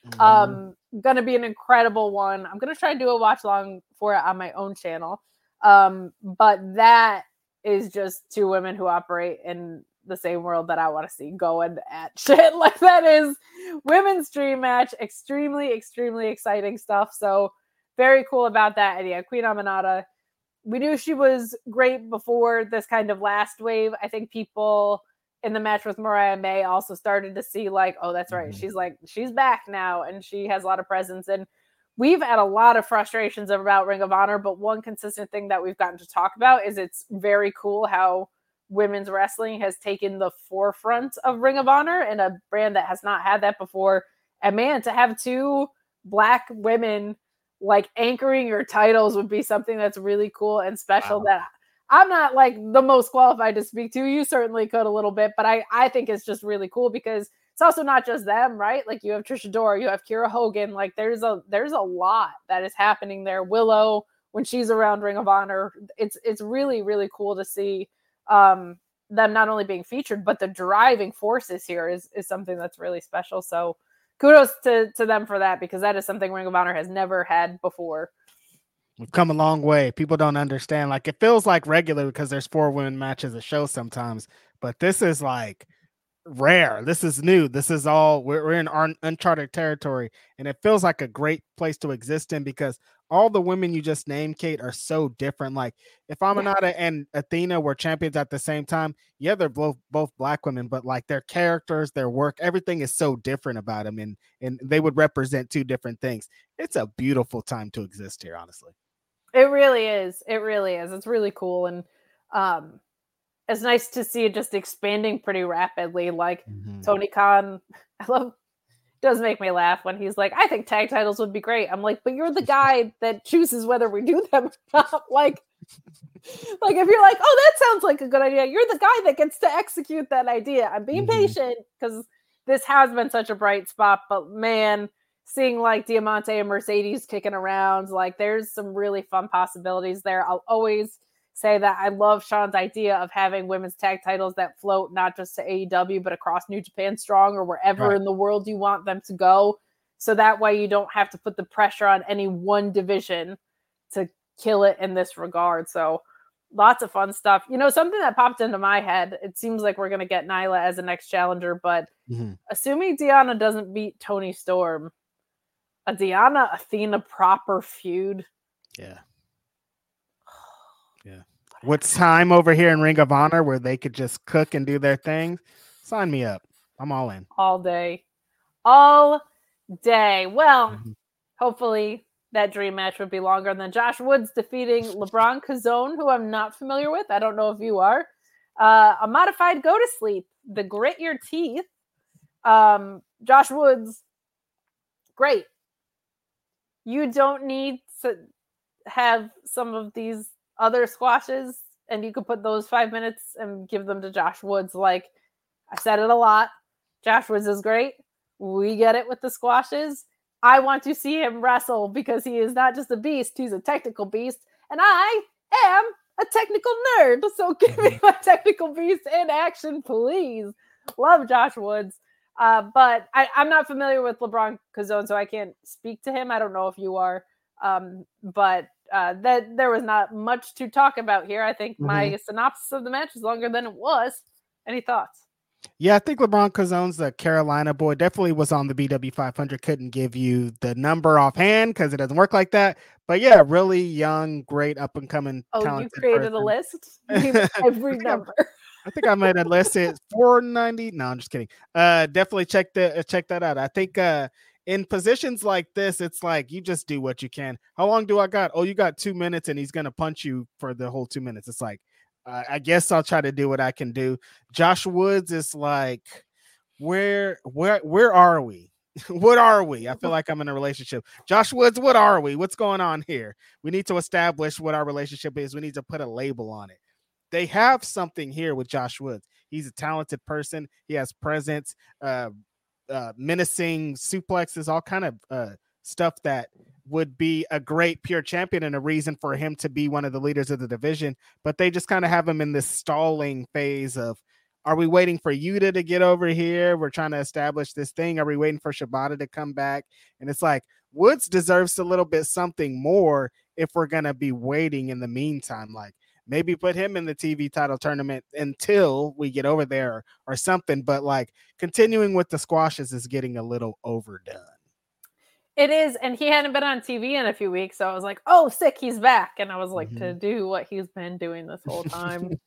Mm-hmm. Um, gonna be an incredible one. I'm gonna try to do a watch long for it on my own channel. Um, but that is just two women who operate in the same world that I want to see going at shit. Like that is women's dream match. Extremely, extremely exciting stuff. So very cool about that. And yeah, Queen Aminata we knew she was great before this kind of last wave. I think people in the match with Mariah May also started to see like, oh, that's right. Mm-hmm. She's like, she's back now and she has a lot of presence. And we've had a lot of frustrations about Ring of Honor, but one consistent thing that we've gotten to talk about is it's very cool how women's wrestling has taken the forefront of Ring of Honor and a brand that has not had that before. And man, to have two black women like anchoring your titles would be something that's really cool and special wow. that I'm not like the most qualified to speak to. You certainly could a little bit, but I I think it's just really cool because it's also not just them, right? Like you have Trish Adora, you have Kiera Hogan. Like there's a there's a lot that is happening there. Willow when she's around Ring of Honor, it's it's really really cool to see um, them not only being featured, but the driving forces here is is something that's really special. So kudos to to them for that because that is something Ring of Honor has never had before. We've come a long way. People don't understand. Like it feels like regular because there's four women matches a show sometimes, but this is like rare. This is new. This is all we're, we're in uncharted territory, and it feels like a great place to exist in because all the women you just named, Kate, are so different. Like if Aminata yeah. and Athena were champions at the same time, yeah, they're both both black women, but like their characters, their work, everything is so different about them, and and they would represent two different things. It's a beautiful time to exist here, honestly. It really is. It really is. It's really cool, and um, it's nice to see it just expanding pretty rapidly. Like mm-hmm. Tony Khan, I love does make me laugh when he's like, I think tag titles would be great. I'm like, but you're the guy that chooses whether we do them or not. like, like if you're like, oh, that sounds like a good idea, you're the guy that gets to execute that idea. I'm being mm-hmm. patient because this has been such a bright spot, but man, seeing like Diamante and Mercedes kicking around, like there's some really fun possibilities there. I'll always say that I love Sean's idea of having women's tag titles that float not just to AEW, but across New Japan Strong or wherever right. in the world you want them to go. So that way you don't have to put the pressure on any one division to kill it in this regard. So lots of fun stuff. You know, something that popped into my head, it seems like we're going to get Nyla as the next challenger, but mm-hmm. assuming Deonna doesn't beat Toni Storm, a Deonna Athena proper feud. Yeah. What's time over here in Ring of Honor where they could just cook and do their thing? Sign me up. I'm all in. All day. All day. Well, mm-hmm. hopefully that dream match would be longer than Josh Woods defeating LaBron Kozone, who I'm not familiar with. I don't know if you are. Uh, a modified go to sleep, the grit your teeth. Um, Josh Woods, great. You don't need to have some of these other squashes and you could put those five minutes and give them to Josh Woods. Like I said it a lot. Josh Woods is great. We get it with the squashes. I want to see him wrestle because he is not just a beast, he's a technical beast. And I am a technical nerd. So give me my technical beast in action, please. Love Josh Woods. Uh, but I, am not familiar with LaBron Kozone, so I can't speak to him. I don't know if you are. Um, but uh, that there was not much to talk about here. I think mm-hmm. my synopsis of the match is longer than it was. Any thoughts? Yeah, I think LaBron Kozone's the Carolina boy. Definitely was on the BW 500. Couldn't give you the number offhand because it doesn't work like that. But yeah, really young, great up and coming. Oh, you created person. a list. Every number. I think I made a list. It's 490. No, I'm just kidding. Uh, definitely check the uh, check that out. I think uh in positions like this, it's like you just do what you can. How long do I got? Oh, you got two minutes, and he's gonna punch you for the whole two minutes. It's like, I guess I'll try to do what I can do. Josh Woods is like, where, where, where are we? what are we? I feel like I'm in a relationship. Josh Woods, what are we? What's going on here? We need to establish what our relationship is. We need to put a label on it. They have something here with Josh Woods. He's a talented person. He has presence. Uh, uh, menacing suplexes, all kind of uh, stuff that would be a great pure champion and a reason for him to be one of the leaders of the division. But they just kind of have him in this stalling phase of, are we waiting for Yuta to get over here? We're trying to establish this thing. Are we waiting for Shibata to come back? And it's like Woods deserves a little bit something more if we're gonna be waiting in the meantime. Like maybe put him in the TV title tournament until we get over there or, something. But like continuing with the squashes is getting a little overdone. It is, and he hadn't been on TV in a few weeks, so I was like, "Oh, sick, he's back!" And I was like, mm-hmm. "To do what he's been doing this whole time."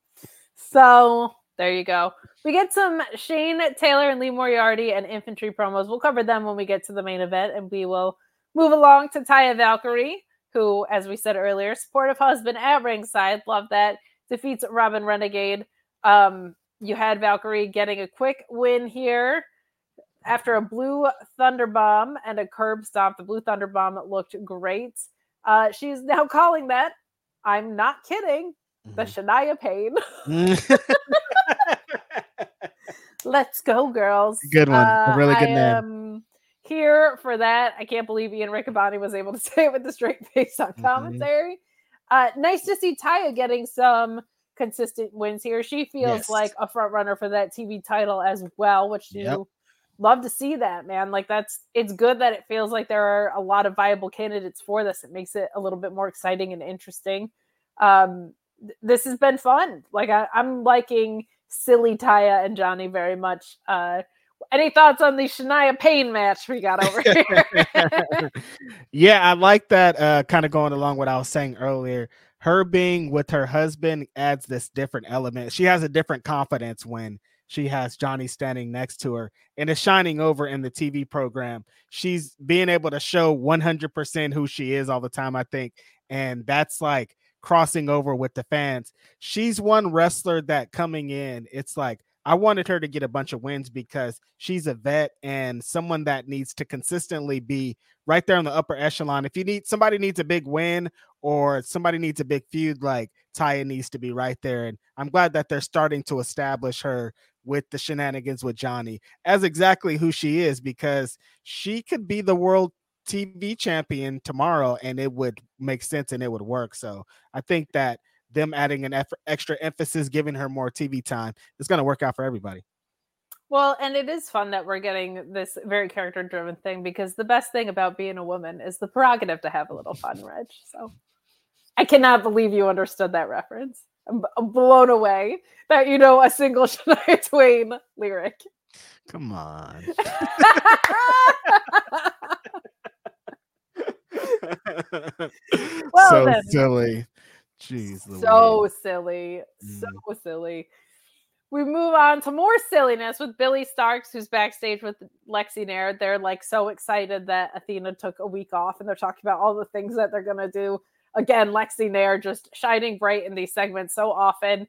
so there you go. We get some Shane Taylor and Lee Moriarty and infantry promos. We'll cover them when we get to the main event, and we will move along to Taya Valkyrie who, as we said earlier, supportive husband at ringside. Love that. Defeats Robyn Renegade. Um, you had Valkyrie getting a quick win here after a blue thunder bomb and a curb stop. The blue thunder bomb looked great. Uh, she's now calling that. I'm not kidding. The mm-hmm. Shania Pain. Let's go, girls. Good one. Uh, a really good I name. Am, here for that. I can't believe Ian Riccaboni was able to say it with a straight face on mm-hmm. commentary. Mm-hmm. Uh, nice to see Taya getting some consistent wins here. She feels yes. like a front runner for that TV title as well, which yep. you love to see that, man. Like that's it's good that it feels like there are a lot of viable candidates for this. It makes it a little bit more exciting and interesting. Um, th- this has been fun. Like I, I'm liking silly Taya and Johnny very much. Uh, any thoughts on the Shania Payne match we got over here? yeah, I like that. Uh, kind of going along what I was saying earlier. Her being with her husband adds this different element. She has a different confidence when she has Johnny standing next to her and is shining over in the TV program. She's being able to show 100% who she is all the time, I think. And that's like crossing over with the fans. She's one wrestler that coming in, it's like, I wanted her to get a bunch of wins because she's a vet and someone that needs to consistently be right there on the upper echelon. If you need somebody needs a big win or somebody needs a big feud, like Taya needs to be right there. And I'm glad that they're starting to establish her with the shenanigans with Johnny as exactly who she is because she could be the world TV champion tomorrow and it would make sense and it would work. So I think that them adding an effort, extra emphasis, giving her more TV time, it's going to work out for everybody. Well, and it is fun that we're getting this very character driven thing because the best thing about being a woman is the prerogative to have a little fun, Reg. So I cannot believe you understood that reference. I'm, I'm blown away that you know a single Shania Twain lyric. Come on. well, so then. silly. Jeez, so silly, mm. so silly. We move on to more silliness with Billie Starkz, who's backstage with Lexy Nair. They're like so excited that Athena took a week off, and they're talking about all the things that they're gonna do. Again, Lexy Nair just shining bright in these segments so often,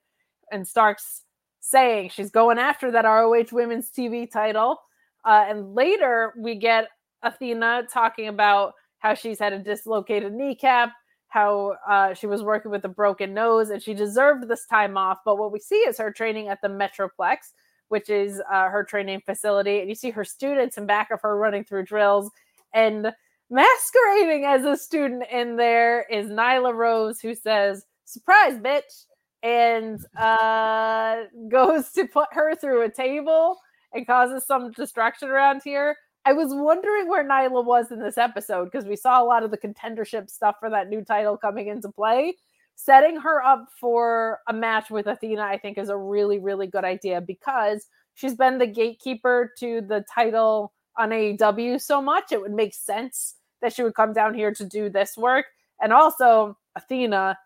and Starkz saying she's going after that ROH Women's TV title. Uh, and later we get Athena talking about how she's had a dislocated kneecap how uh, she was working with a broken nose and she deserved this time off. But what we see is her training at the Metroplex, which is uh, her training facility. And you see her students in back of her running through drills. And masquerading as a student in there is Nyla Rose, who says, Surprise, bitch. And uh, goes to put her through a table and causes some destruction around here. I was wondering where Nyla was in this episode because we saw a lot of the contendership stuff for that new title coming into play. setting her up for a match with Athena, I think, is a really, really good idea because she's been the gatekeeper to the title on AEW so much. It would make sense that she would come down here to do this work. And also, Athena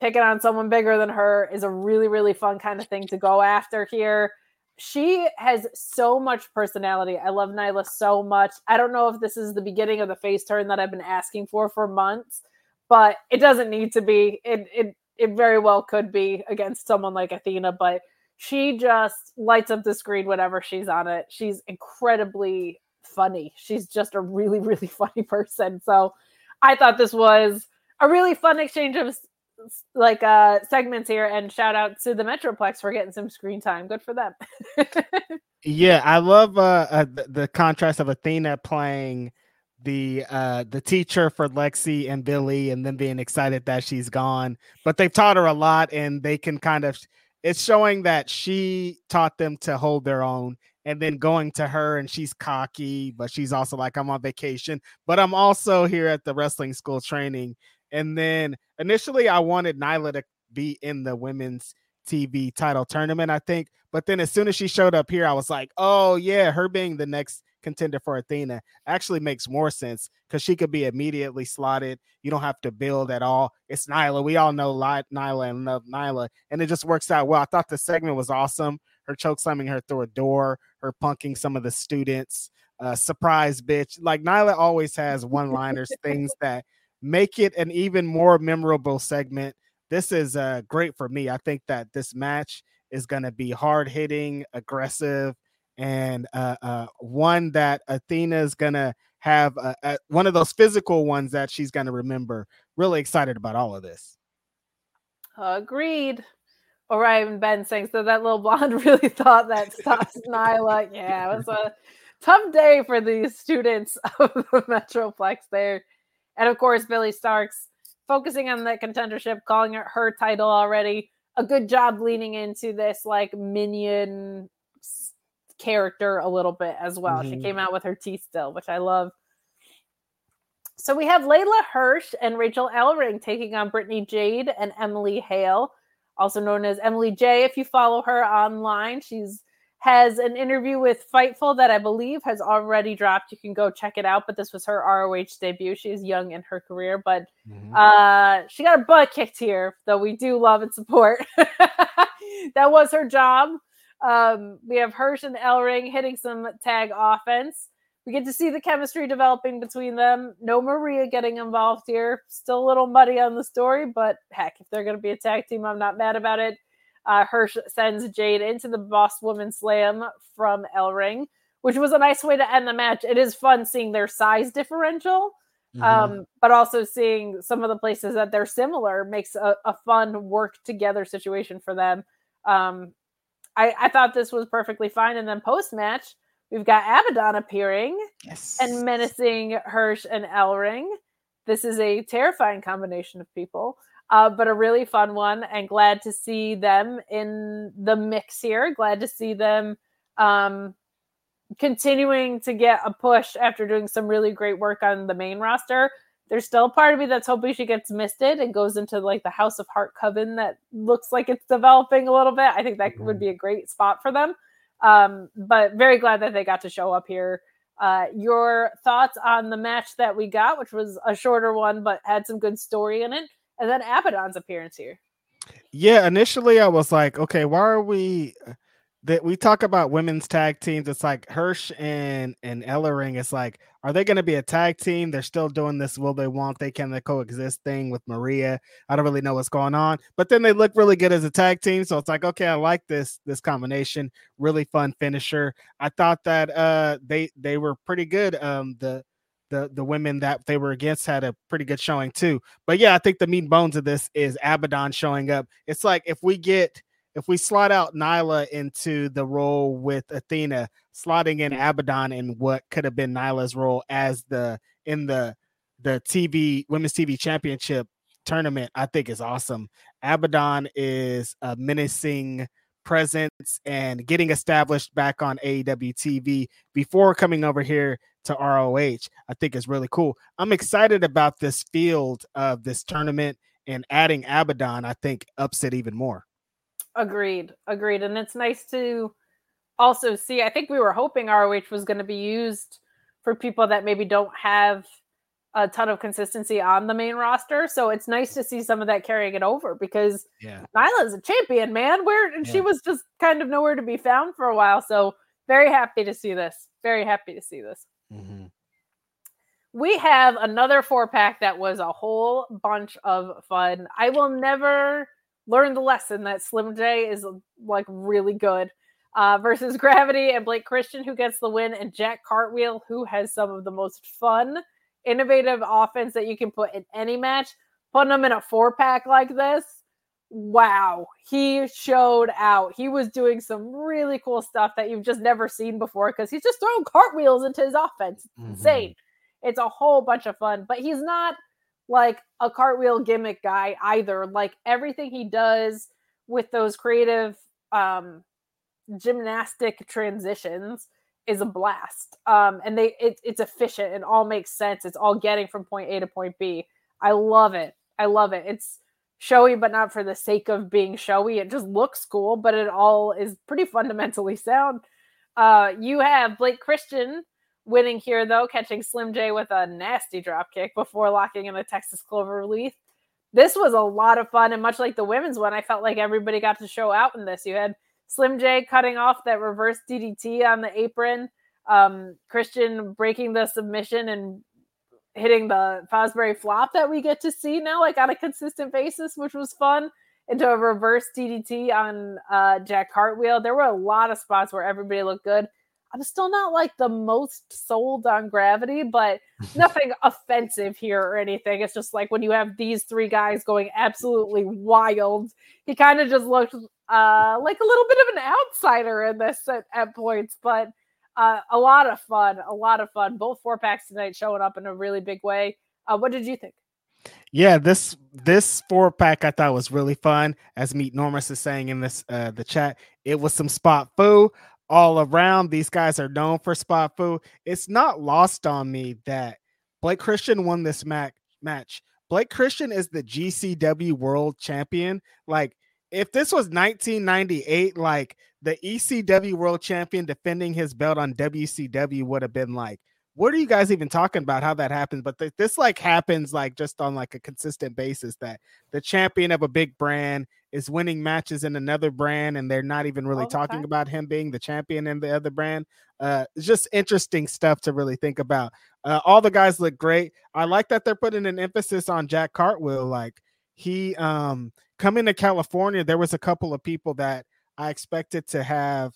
picking on someone bigger than her is a really, really fun kind of thing to go after here. She has so much personality. I love Nyla so much. I don't know if this is the beginning of the face turn that I've been asking for for months, but it doesn't need to be. It it it very well could be against someone like Athena, but she just lights up the screen whenever she's on it. She's incredibly funny. She's just a really really funny person. So I thought this was a really fun exchange of like uh segments here and shout out to the Metroplex for getting some screen time. Good for them. yeah, I love uh, uh the, contrast of Athena playing the uh the teacher for Lexy and billie and then being excited that she's gone. But they've taught her a lot and they can kind of it's showing that she taught them to hold their own and then going to her and she's cocky, but she's also like, I'm on vacation, but I'm also here at the wrestling school training. And then initially I wanted Nyla to be in the women's TV title tournament, I think. But then as soon as she showed up here, I was like, oh yeah, her being the next contender for Athena actually makes more sense because she could be immediately slotted. You don't have to build at all. It's Nyla. We all know Nyla and love Nyla, and it just works out well. I thought the segment was awesome. Her choke slamming her through a door, her punking some of the students, uh, surprise bitch. Like Nyla always has one liners, things that make it an even more memorable segment. This is uh, great for me. I think that this match is going to be hard hitting, aggressive and uh, uh, one that Athena is gonna have uh, uh, one of those physical ones that she's gonna remember. Really excited about all of this. Agreed. Orion Ben saying so that little blonde really thought that stops Nyla. Yeah, it was a tough day for these students of the Metroplex there. And of course, Billie Starkz focusing on the contendership, calling it her title already. A good job leaning into this like minion character a little bit as well. Mm-hmm. She came out with her teeth still, which I love. So we have Leyla Hirsch and Rachael Ellering taking on Brittany Jade and Emily Hale, also known as Emily J. If you follow her online, she's has an interview with Fightful that I believe has already dropped. You can go check it out. But this was her ROH debut. She's young in her career, but mm-hmm. uh, she got her butt kicked here, though we do love and support. that was her job. Um, we have Hirsch and Ellering hitting some tag offense. We get to see the chemistry developing between them. No Maria getting involved here. Still a little muddy on the story, but heck, if they're going to be a tag team, I'm not mad about it. Uh, Hirsch sends Jade into the Boss Woman Slam from Ellering, which was a nice way to end the match. It is fun seeing their size differential, mm-hmm. um, but also seeing some of the places that they're similar makes a, a fun work together situation for them. Um, I, I thought this was perfectly fine. And then post match, we've got Abaddon appearing yes. and menacing Hirsch and Ellering. This is a terrifying combination of people, uh, but a really fun one. And glad to see them in the mix here. Glad to see them um, continuing to get a push after doing some really great work on the main roster there's still a part of me that's hoping she gets misted and goes into like the House of Heart Coven that looks like it's developing a little bit. I think that mm-hmm. would be a great spot for them. Um, but very glad that they got to show up here. Uh, your thoughts on the match that we got, which was a shorter one but had some good story in it, and then Abaddon's appearance here. Yeah, initially I was like, okay, why are we? that we talk about women's tag teams. It's like Hirsch and and Ellering. It's like, are they going to be a tag team? They're still doing this. Will they? Want they? Can they coexist? Thing with Maria. I don't really know what's going on. But then they look really good as a tag team. So it's like, okay, I like this this combination. Really fun finisher. I thought that uh they they were pretty good. Um the the the women that they were against had a pretty good showing too. But yeah, I think the meat and bones of this is Abaddon showing up. It's like if we get if we slot out Nyla into the role with Athena, slotting in Abaddon in what could have been Nyla's role as the in the the TV women's TV championship tournament, I think is awesome. Abaddon is a menacing presence and getting established back on AEW TV before coming over here to ROH, I think is really cool. I'm excited about this field of this tournament and adding Abaddon, I think, ups it even more. Agreed. Agreed. And it's nice to also see. I think we were hoping ROH was going to be used for people that maybe don't have a ton of consistency on the main roster. So it's nice to see some of that carrying it over because yeah. Nyla's a champion, man. Where yeah. she was just kind of nowhere to be found for a while. So very happy to see this. Very happy to see this. Mm-hmm. We have another four pack that was a whole bunch of fun. I will never learn the lesson that Slim J is like really good. Uh, versus Gravity and Blake Christian, who gets the win, and Jack Cartwheel, who has some of the most fun innovative offense that you can put in any match, putting them in a four pack like this. Wow, he showed out. He was doing some really cool stuff that you've just never seen before because he's just throwing cartwheels into his offense. Mm-hmm. Insane. It's a whole bunch of fun, but he's not like a cartwheel gimmick guy either. Like everything he does with those creative um gymnastic transitions is a blast. Um, and they it, it's efficient and all makes sense. It's all getting from point A to point B. I love it. I love it. It's showy, but not for the sake of being showy. It just looks cool, but it all is pretty fundamentally sound. Uh, you have Blake Christian winning here, though, catching Slim J with a nasty drop kick before locking in a Texas Cloverleaf. This was a lot of fun, and much like the women's one, I felt like everybody got to show out in this. You had Slim J cutting off that reverse DDT on the apron. Um, Christian breaking the submission and hitting the Fosbury flop that we get to see now, like on a consistent basis, which was fun. Into a reverse DDT on uh, Jack Cartwheel. There were a lot of spots where everybody looked good. I'm still not like the most sold on gravity, but nothing offensive here or anything. It's just like when you have these three guys going absolutely wild, he kind of just looked uh, like a little bit of an outsider in this at, at points, but uh, a lot of fun, a lot of fun. Both four packs tonight showing up in a really big way. Uh, what did you think? Yeah, this this four pack I thought was really fun. As Meet Normus is saying in this uh the chat, it was some spot foo all around. These guys are known for spot foo. It's not lost on me that Blake Christian won this match. Match. Blake Christian is the GCW World Champion. Like, if this was 1998, like the ECW World Champion defending his belt on WCW would have been like, what are you guys even talking about? How that happens? But th- this like happens like just on like a consistent basis that the champion of a big brand is winning matches in another brand and they're not even really talking about him being the champion in the other brand. Uh, it's just interesting stuff to really think about. Uh, all the guys look great. I like that they're putting an emphasis on Jack Cartwheel. Like he um coming to California, there was a couple of people that I expected to have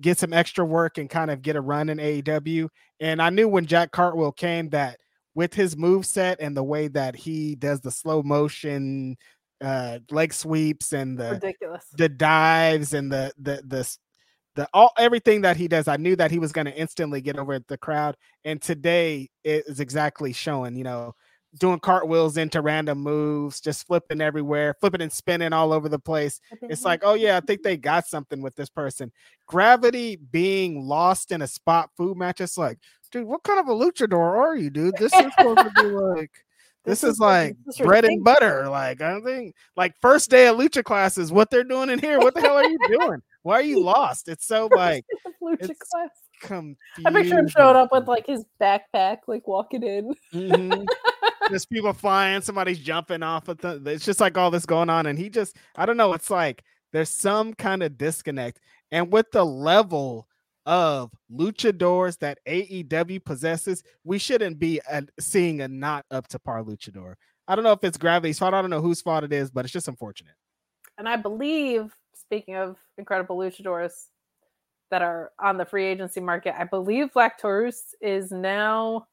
get some extra work and kind of get a run in AEW. And I knew when Jack Cartwheel came that with his move set and the way that he does the slow motion uh leg sweeps and the ridiculous the dives and the the the the all everything that he does i knew that he was going to instantly get over the crowd and today it is exactly showing you know doing cartwheels into random moves just flipping everywhere flipping and spinning all over the place it's like oh yeah i think they got something with this person gravity being lost in a spot food match it's like dude what kind of a luchador are you dude this is supposed to be like this, this is, is, like this bread and butter. Like I don't think like first day of lucha classes, what they're doing in here. What the hell are you doing? Why are you lost? It's so like lucha class. Confusing. I picture him showing up with like his backpack, like walking in. Mm-hmm. There's people flying, somebody's jumping off of the. It's just like all this going on, and he just, I don't know. It's like there's some kind of disconnect, and with the level of luchadors that AEW possesses, we shouldn't be seeing a not up to par luchador. I don't know if it's gravity's fault. I don't know whose fault it is, but it's just unfortunate. And I believe, speaking of incredible luchadors that are on the free agency market, I believe Black Taurus is now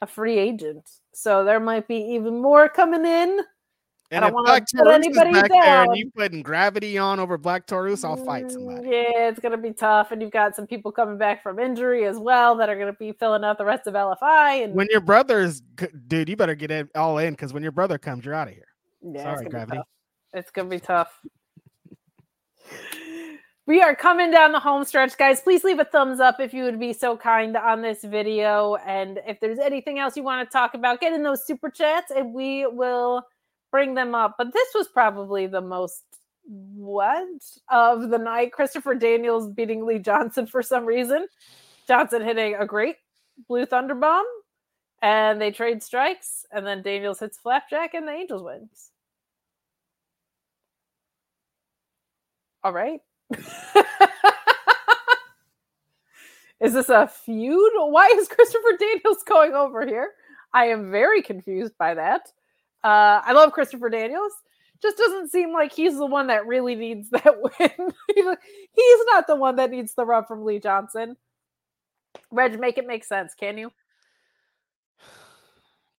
a free agent. So there might be even more coming in. And if Black Taurus is back down. there and you putting gravity on over Black Taurus, I'll fight mm, somebody. Yeah, it's gonna be tough, and you've got some people coming back from injury as well that are gonna be filling out the rest of LFI. And when your brother's, dude, you better get it all in because when your brother comes, you're out of here. Yeah, Sorry, it's gravity. It's gonna be tough. we are coming down the home stretch, guys. Please leave a thumbs up if you would be so kind on this video, and if there's anything else you want to talk about, get in those super chats, and we will bring them up, but this was probably the most what of the night. Christopher Daniels beating Lee Johnson for some reason. Johnson hitting a great blue thunder bomb, and they trade strikes, and then Daniels hits flapjack, and the Angel's Wings. All right. is this a feud? Why is Christopher Daniels going over here? I am very confused by that. Uh, I love Christopher Daniels. Just doesn't seem like he's the one that really needs that win. he's not the one that needs the rub from Lee Johnson. Reg, make it make sense, can you?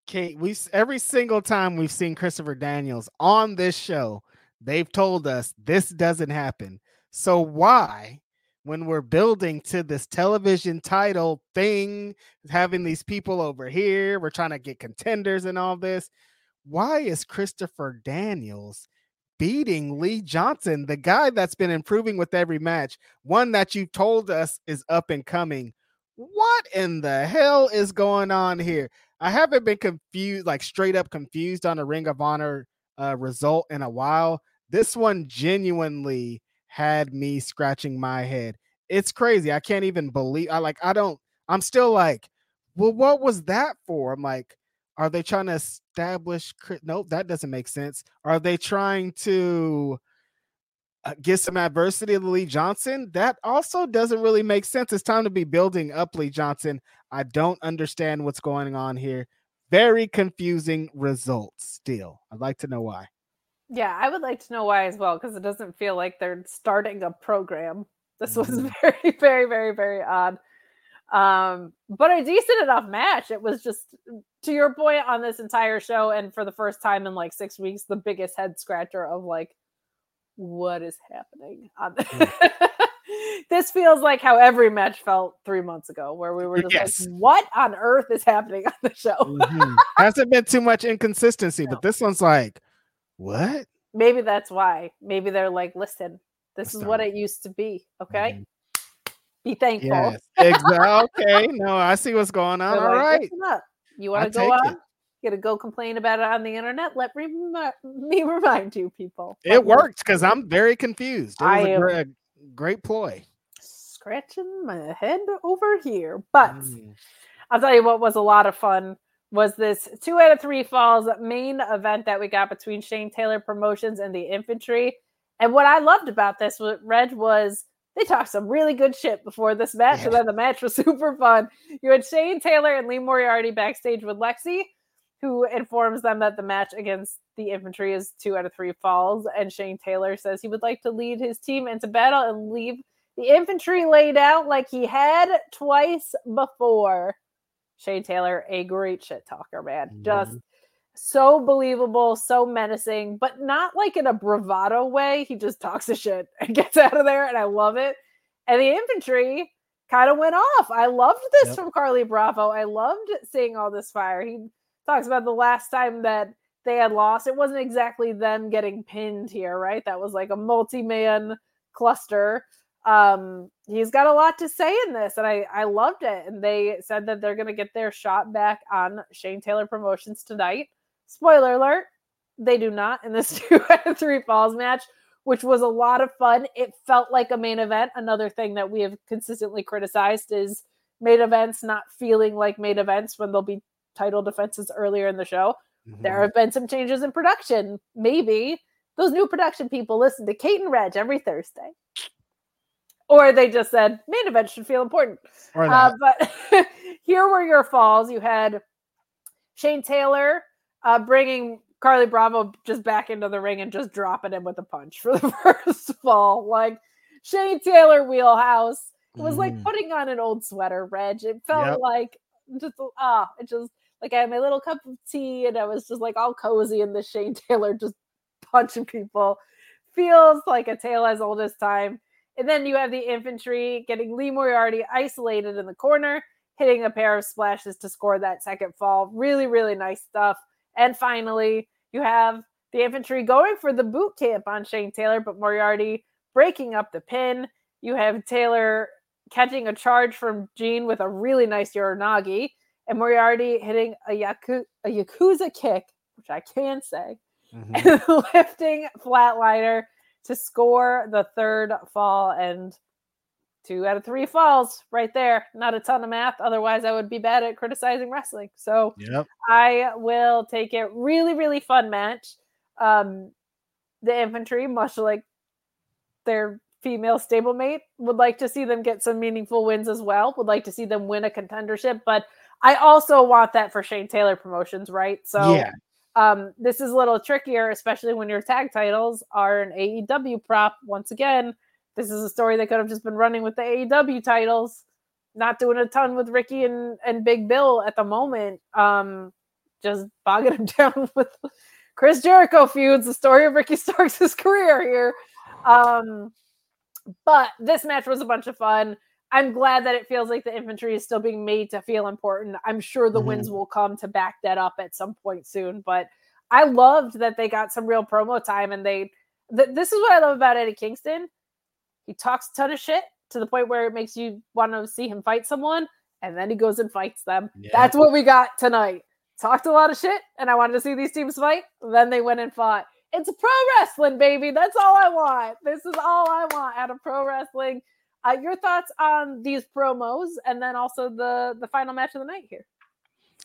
Kate, we every single time we've seen Christopher Daniels on this show, they've told us this doesn't happen. So why, when we're building to this television title thing, having these people over here, we're trying to get contenders and all this, why is Christopher Daniels beating Lee Johnson, the guy that's been improving with every match, one that you told us is up and coming? What in the hell is going on here? I haven't been confused, like straight up confused on a Ring of Honor uh, result in a while. This one genuinely had me scratching my head. It's crazy. I can't even believe. I like. I don't. I'm still like, well, what was that for? I'm like, are they trying to establish? Nope, that doesn't make sense. Are they trying to uh, get some adversity to Lee Johnson? That also doesn't really make sense. It's time to be building up Lee Johnson. I don't understand what's going on here. Very confusing results still. I'd like to know why. Yeah, I would like to know why as well because it doesn't feel like they're starting a program. This was mm-hmm. very, very, very, very odd. Um, but a decent enough match. It was just to your point on this entire show, and for the first time in like six weeks, the biggest head scratcher of like, what is happening? Mm. this feels like how every match felt three months ago, where we were just yes. like, what on earth is happening on the show? mm-hmm. Hasn't been too much inconsistency, no. but this one's like, what? Maybe that's why. Maybe they're like, listen, this is what it used to be. Okay. Mm-hmm. Be thankful. Yes, exactly. okay. No, I see what's going on. All like, right. You want to go on? It. You got to go complain about it on the internet. Let me, me remind you, people. It worked because I'm very confused. It was a, great, a great ploy. Scratching my head over here, but mm. I'll tell you what was a lot of fun was this two out of three falls main event that we got between Shane Taylor Promotions and the Infantry. And what I loved about this, Reg was they talked some really good shit before this match, yeah. and then the match was super fun. You had Shane Taylor and Lee Moriarty backstage with Lexy, who informs them that the match against the infantry is two out of three falls. And Shane Taylor says he would like to lead his team into battle and leave the infantry laid out like he had twice before. Shane Taylor, a great shit talker, man. Mm-hmm. Just so believable, so menacing, but not like in a bravado way. He just talks a shit and gets out of there, and I love it. And the infantry kind of went off. I loved this yep. from Carlie Bravo. I loved seeing all this fire. He talks about the last time that they had lost. It wasn't exactly them getting pinned here, right? That was like a multi-man cluster. Um, he's got a lot to say in this, and I I loved it. And they said that they're gonna get their shot back on Shane Taylor Promotions tonight. Spoiler alert, they do not in this two out of three falls match, which was a lot of fun. It felt like a main event. Another thing that we have consistently criticized is main events not feeling like main events when there'll be title defenses earlier in the show. Mm-hmm. There have been some changes in production. Maybe those new production people listen to Kate and Reg every Thursday. Or they just said main event should feel important. Uh, but here were your falls. You had Shane Taylor uh, bringing Carlie Bravo just back into the ring and just dropping him with a punch for the first fall. Like Shane Taylor wheelhouse. It was mm. like putting on an old sweater, Reg. It felt yep. like just ah, it just like I had my little cup of tea and I was just like all cozy in the Shane Taylor just punching people. Feels like a tale as old as time. And then you have the infantry getting Lee Moriarty isolated in the corner, hitting a pair of splashes to score that second fall. Really, really nice stuff. And finally, you have the infantry going for the boot camp on Shane Taylor, but Moriarty breaking up the pin. You have Taylor catching a charge from Dean with a really nice Uranage, and Moriarty hitting a, Yaku- a Yakuza kick, which I can say, mm-hmm. and lifting flatliner to score the third fall and two out of three falls right there. Not a ton of math. Otherwise, I would be bad at criticizing wrestling. So yep. I will take it. Really, really fun match. Um, the infantry, much like their female stablemate, would like to see them get some meaningful wins as well. Would like to see them win a contendership, but I also want that for Shane Taylor promotions, right? So yeah. Um, this is a little trickier, especially when your tag titles are an AEW prop. Once again, this is a story that could have just been running with the AEW titles, not doing a ton with Ricky and, and Big Bill at the moment. Um, just bogging him down with Chris Jericho feuds, the story of Ricky Starks' career here. Um, but this match was a bunch of fun. I'm glad that it feels like the infantry is still being made to feel important. I'm sure the mm-hmm. wins will come to back that up at some point soon. But I loved that they got some real promo time and they. Th- this is what I love about Eddie Kingston. He talks a ton of shit to the point where it makes you want to see him fight someone, and then he goes and fights them. Yeah. That's what we got tonight. Talked a lot of shit, and I wanted to see these teams fight. Then they went and fought. It's pro wrestling, baby. That's all I want. This is all I want out of pro wrestling. Uh, your thoughts on these promos, and then also the the final match of the night here.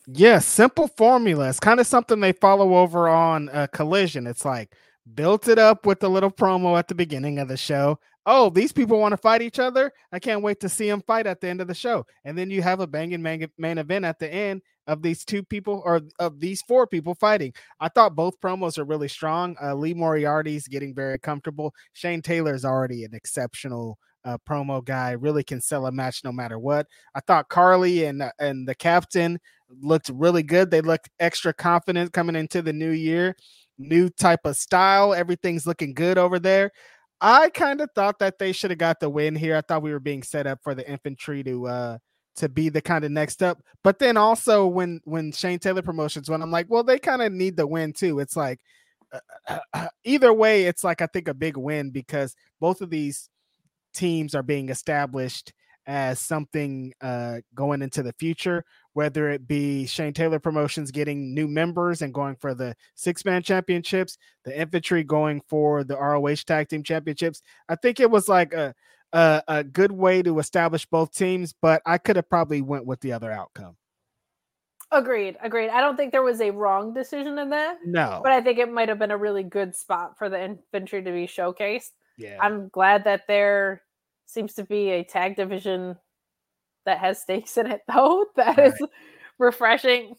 Yes, yeah, simple formula. It's kind of something they follow over on uh, Collision. It's like built it up with a little promo at the beginning of the show. Oh, these people want to fight each other. I can't wait to see them fight at the end of the show. And then you have a banging main, event at the end of these two people or of these four people fighting. I thought both promos are really strong. Uh, Lee Moriarty's getting very comfortable. Shane Taylor's already an exceptional uh, promo guy. Really can sell a match no matter what. I thought Carlie and uh, and the captain looked really good. They looked extra confident coming into the new year. New type of style. Everything's looking good over there. I kind of thought that they should have got the win here. I thought we were being set up for the infantry to uh to be the kind of next up. But then also when when Shane Taylor promotions when I'm like, well, they kind of need the win too. It's like uh, uh, uh, either way, it's like I think a big win because both of these teams are being established as something uh, going into the future, whether it be Shane Taylor Promotions getting new members and going for the six man championships, the infantry going for the ROH tag team championships. I think it was like a, a, a good way to establish both teams, but I could have probably went with the other outcome. Agreed. Agreed. I don't think there was a wrong decision in that. No. But I think it might have been a really good spot for the infantry to be showcased. Yeah. I'm glad that there seems to be a tag division that has stakes in it though. That is refreshing.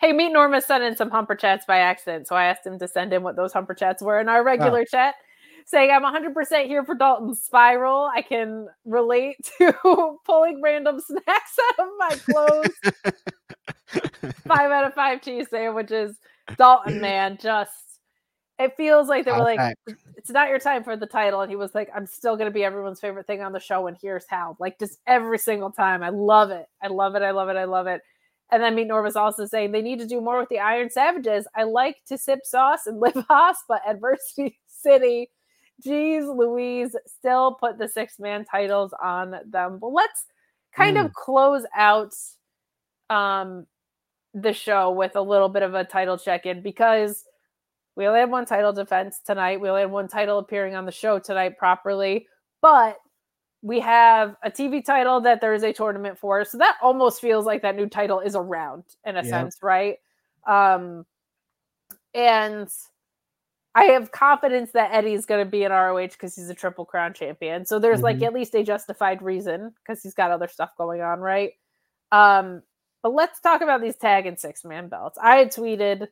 Hey, meet Norma sent in some humper chats by accident. So I asked him to send in what those humper chats were in our oh. regular oh. chat, saying I'm 100% here for Dalton's spiral. I can relate to pulling random snacks out of my clothes. five out of five cheese sandwiches. Dalton, man, just it feels like they were like, it's not your time for the title. And he was like, I'm still going to be everyone's favorite thing on the show. And here's how. Like, just every single time. I love it. I love it. I love it. I love it. And then Meet Norm was also saying they need to do more with the Iron Savages. I like to sip sauce and live but Adversity City, geez, Louise, still put the six man titles on them. But let's kind mm. of close out um, the show with a little bit of a title check in because we only had one title defense tonight. We only had one title appearing on the show tonight properly, but we have a TV title that there is a tournament for. So that almost feels like that new title is around in a sense, right? Um, and I have confidence that Eddie's going to be in ROH because he's a Triple Crown champion. So there's mm-hmm. like at least a justified reason because he's got other stuff going on, right? Um, but let's talk about these tag and six man belts. I had tweeted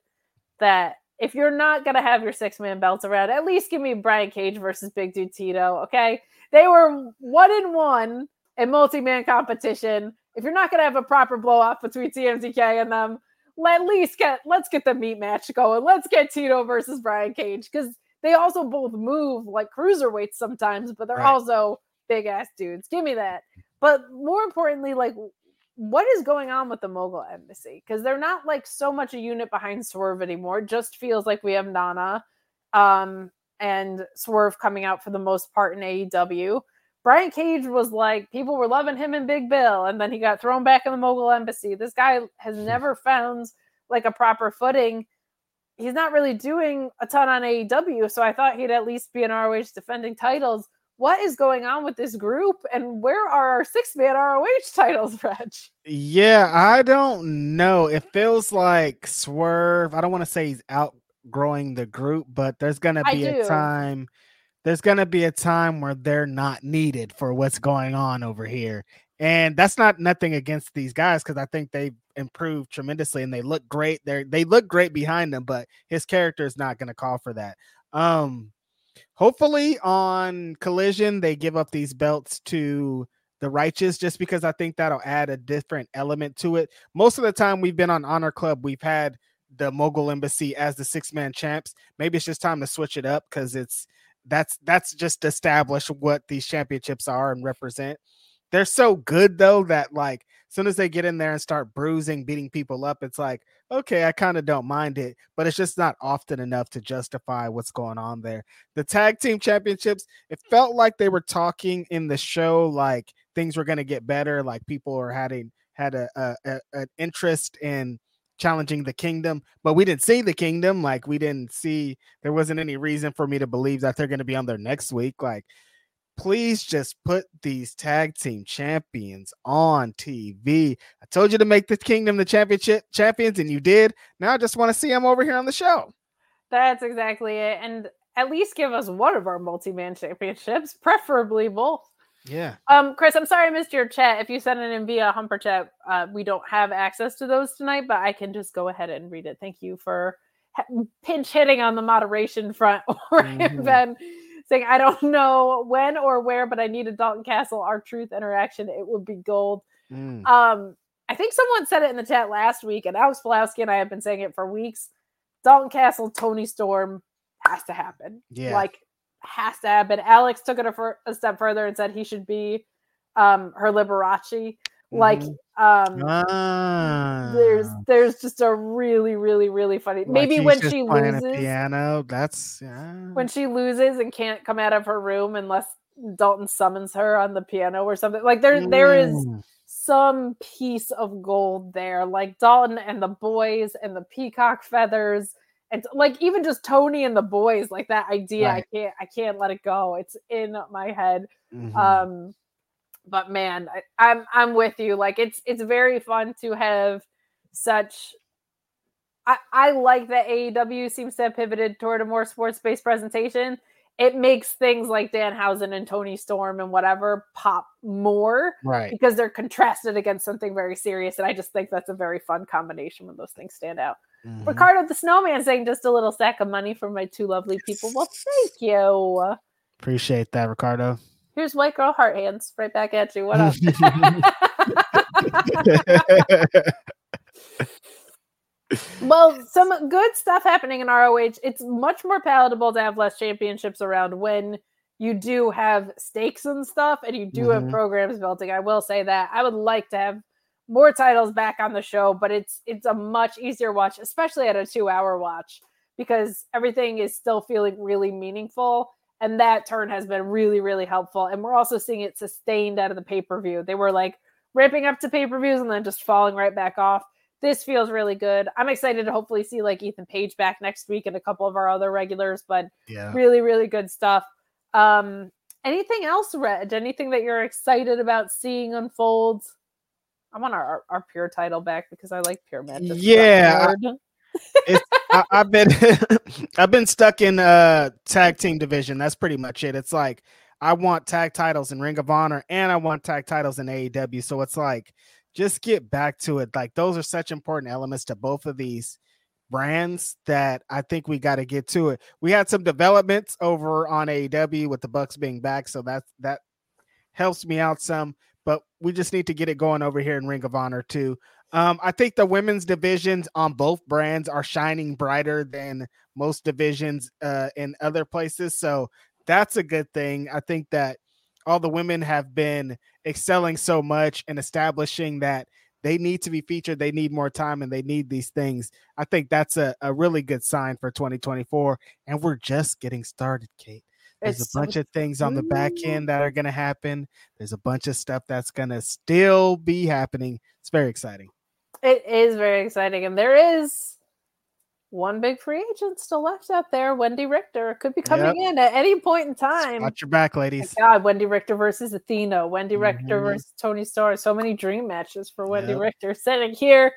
that if you're not gonna have your six man belts around, at least give me Brian Cage versus Big Dude Tito. Okay, they were one in one in multi man competition. If you're not gonna have a proper blow off between TMDK and them, let least get let's get the meat match going. Let's get Tito versus Brian Cage because they also both move like cruiserweights sometimes, but they're right. also big ass dudes. Give me that. But more importantly, like what is going on with the mogul embassy because they're not like so much a unit behind swerve anymore it just feels like we have nana um and swerve coming out for the most part in aew brian cage was like people were loving him in big bill and then he got thrown back in the mogul embassy this guy has hmm. never found like a proper footing he's not really doing a ton on AEW, so I thought he'd at least be in ROH defending titles. What is going on with this group, and where are our six man ROH titles, Reg? Yeah, I don't know. It feels like Swerve. I don't want to say he's outgrowing the group, but there's gonna be a time. There's gonna be a time where they're not needed for what's going on over here, and that's not nothing against these guys because I think they've improved tremendously and they look great. They they look great behind them, but his character is not going to call for that. Um, hopefully on Collision they give up these belts to the righteous just because I think that'll add a different element to it. Most of the time we've been on Honor Club, we've had the Mogul Embassy as the six man champs. Maybe it's just time to switch it up because it's that's that's just establish what these championships are and represent. They're so good though that like soon as they get in there and start bruising, beating people up, it's like, okay, I kind of don't mind it, but it's just not often enough to justify what's going on there. The tag team championships, it felt like they were talking in the show like things were going to get better, like people are having had a, a, a an interest in challenging the kingdom, but we didn't see the kingdom. Like we didn't see there wasn't any reason for me to believe that they're going to be on there next week. Like please just put these tag team champions on TV. I told you to make the Kingdom the championship champions, and you did. Now I just want to see them over here on the show. That's exactly it. And at least give us one of our multi-man championships, preferably both. Yeah. Um, Chris, I'm sorry I missed your chat. If you sent it in via Humper chat, uh, we don't have access to those tonight, but I can just go ahead and read it. Thank you for pinch hitting on the moderation front, or mm-hmm. been saying, I don't know when or where, but I need a Dalton Castle R-Truth interaction. It would be gold. Mm. Um, I think someone said it in the chat last week, and Alex Pulowski and I have been saying it for weeks. Dalton Castle, Toni Storm has to happen. Yeah. Like, has to happen. Alex took it a, a step further and said he should be um, her Liberace. Like, mm-hmm. um, ah. there's there's just a really, really, really funny. Like maybe when she loses piano, that's yeah. when she loses and can't come out of her room unless Dalton summons her on the piano or something. Like there, mm. there is mm. some piece of gold there. Like Dalton and the boys and the peacock feathers. And like even just Toni and the boys, like that idea, right. I can't, I can't let it go. It's in my head. Mm-hmm. Um, but man, I, I'm I'm with you. Like it's it's very fun to have such I, I like that AEW seems to have pivoted toward a more sports based presentation. It makes things like Danhausen and Toni Storm and whatever pop more, right? Because they're contrasted against something very serious, and I just think that's a very fun combination when those things stand out. Mm-hmm. Ricardo the Snowman saying just a little sack of money for my two lovely people. Well, thank you. Appreciate that, Ricardo. Here's white girl heart hands right back at you. What up? well, some good stuff happening in ROH. It's much more palatable to have less championships around when you do have stakes and stuff and you do mm-hmm. have programs building. I will say that. I would like to have more titles back on the show, but it's it's a much easier watch, especially at a 2-hour watch because everything is still feeling really meaningful and that turn has been really, really helpful. And we're also seeing it sustained out of the pay per view. They were like ramping up to pay per views and then just falling right back off. This feels really good. I'm excited to hopefully see like Ethan Page back next week and a couple of our other regulars, but yeah, really, really good stuff. Um, anything else, Reg? Anything that you're excited about seeing unfold? I want our, our pure title back because I like pure matches. Yeah. I, have been I've been stuck in uh tag team division. That's pretty much it. It's like I want tag titles in Ring of Honor and I want tag titles in AEW. So it's like just get back to it. Like those are such important elements to both of these brands that I think we got to get to it. We had some developments over on AEW with the Bucks being back, so that that helps me out some. But we just need to get it going over here in Ring of Honor too. Um, I think the women's divisions on both brands are shining brighter than most divisions uh, in other places. So that's a good thing. I think that all the women have been excelling so much and establishing that they need to be featured, they need more time, and they need these things. I think that's a, a really good sign for 2024. And we're just getting started, Kate. There's it's a bunch so- of things on the back end that are going to happen. There's a bunch of stuff that's going to still be happening. It's very exciting. It is very exciting, and there is one big free agent still left out there. Wendi Richter could be coming yep. in at any point in time. Watch your back, ladies. God, Wendi Richter versus Athena. Mm-hmm. Richter versus Toni Storm. So many dream matches for Wendi yep. Richter sitting here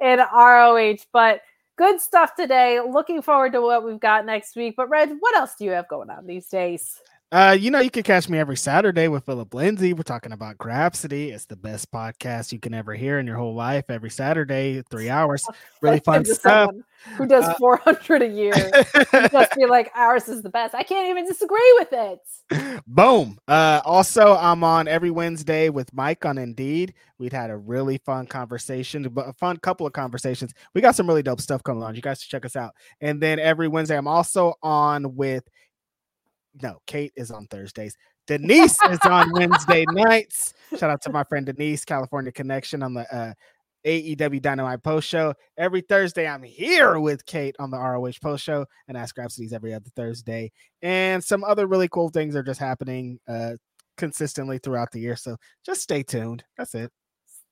in ROH. But good stuff today. Looking forward to what we've got next week. But Reg, what else do you have going on these days? Uh, you know, you can catch me every Saturday with Philip Lindsay. We're talking about Grapsody. It's the best podcast you can ever hear in your whole life. Every Saturday, three hours. Really fun stuff. Who does uh, 400 a year? just be like, ours is the best. I can't even disagree with it. Boom. Uh, also, I'm on every Wednesday with Mike on Indeed. We'd had a really fun conversation, but a fun couple of conversations. We got some really dope stuff coming on. You guys should check us out. And then every Wednesday, I'm also on with no, Kate is on Thursdays. Denise is on Wednesday nights. Shout out to my friend Denise, California Connection on the uh, AEW Dynamite Post Show. Every Thursday, I'm here with Kate on the ROH Post Show and Ask Grapsodies every other Thursday. And some other really cool things are just happening uh, consistently throughout the year. So just stay tuned. That's it.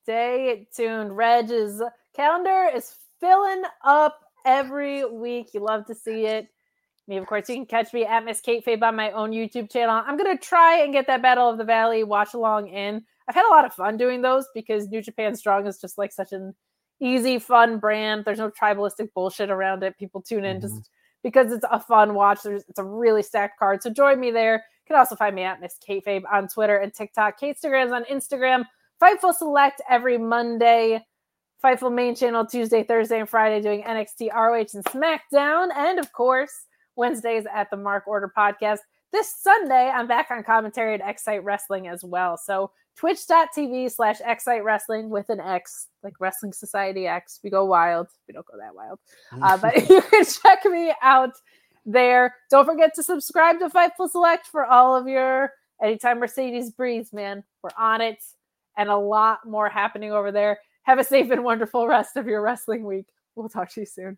Stay tuned. Reg's calendar is filling up every week. You love to see it. Me, of course, you can catch me at Miss Kate Fabe on my own YouTube channel. I'm gonna try and get that Battle of the Valley watch along in. I've had a lot of fun doing those because New Japan Strong is just like such an easy, fun brand. There's no tribalistic bullshit around it. People tune in mm-hmm. just because it's a fun watch. There's it's a really stacked card. So join me there. You can also find me at Miss Kate Fabe on Twitter and TikTok. Kate Instagrams on Instagram. Fightful Select every Monday. Fightful main channel Tuesday, Thursday, and Friday doing NXT, ROH, and SmackDown. And of course, Wednesdays at the Mark Order Podcast. This Sunday, I'm back on commentary at Excite Wrestling as well. So twitch.tv slash Excite Wrestling with an X, like Wrestling Society X. We go wild. We don't go that wild. Uh, but you can check me out there. Don't forget to subscribe to Fightful Select for all of your anytime Mercedes breathes, man. We're on it and a lot more happening over there. Have a safe and wonderful rest of your wrestling week. We'll talk to you soon.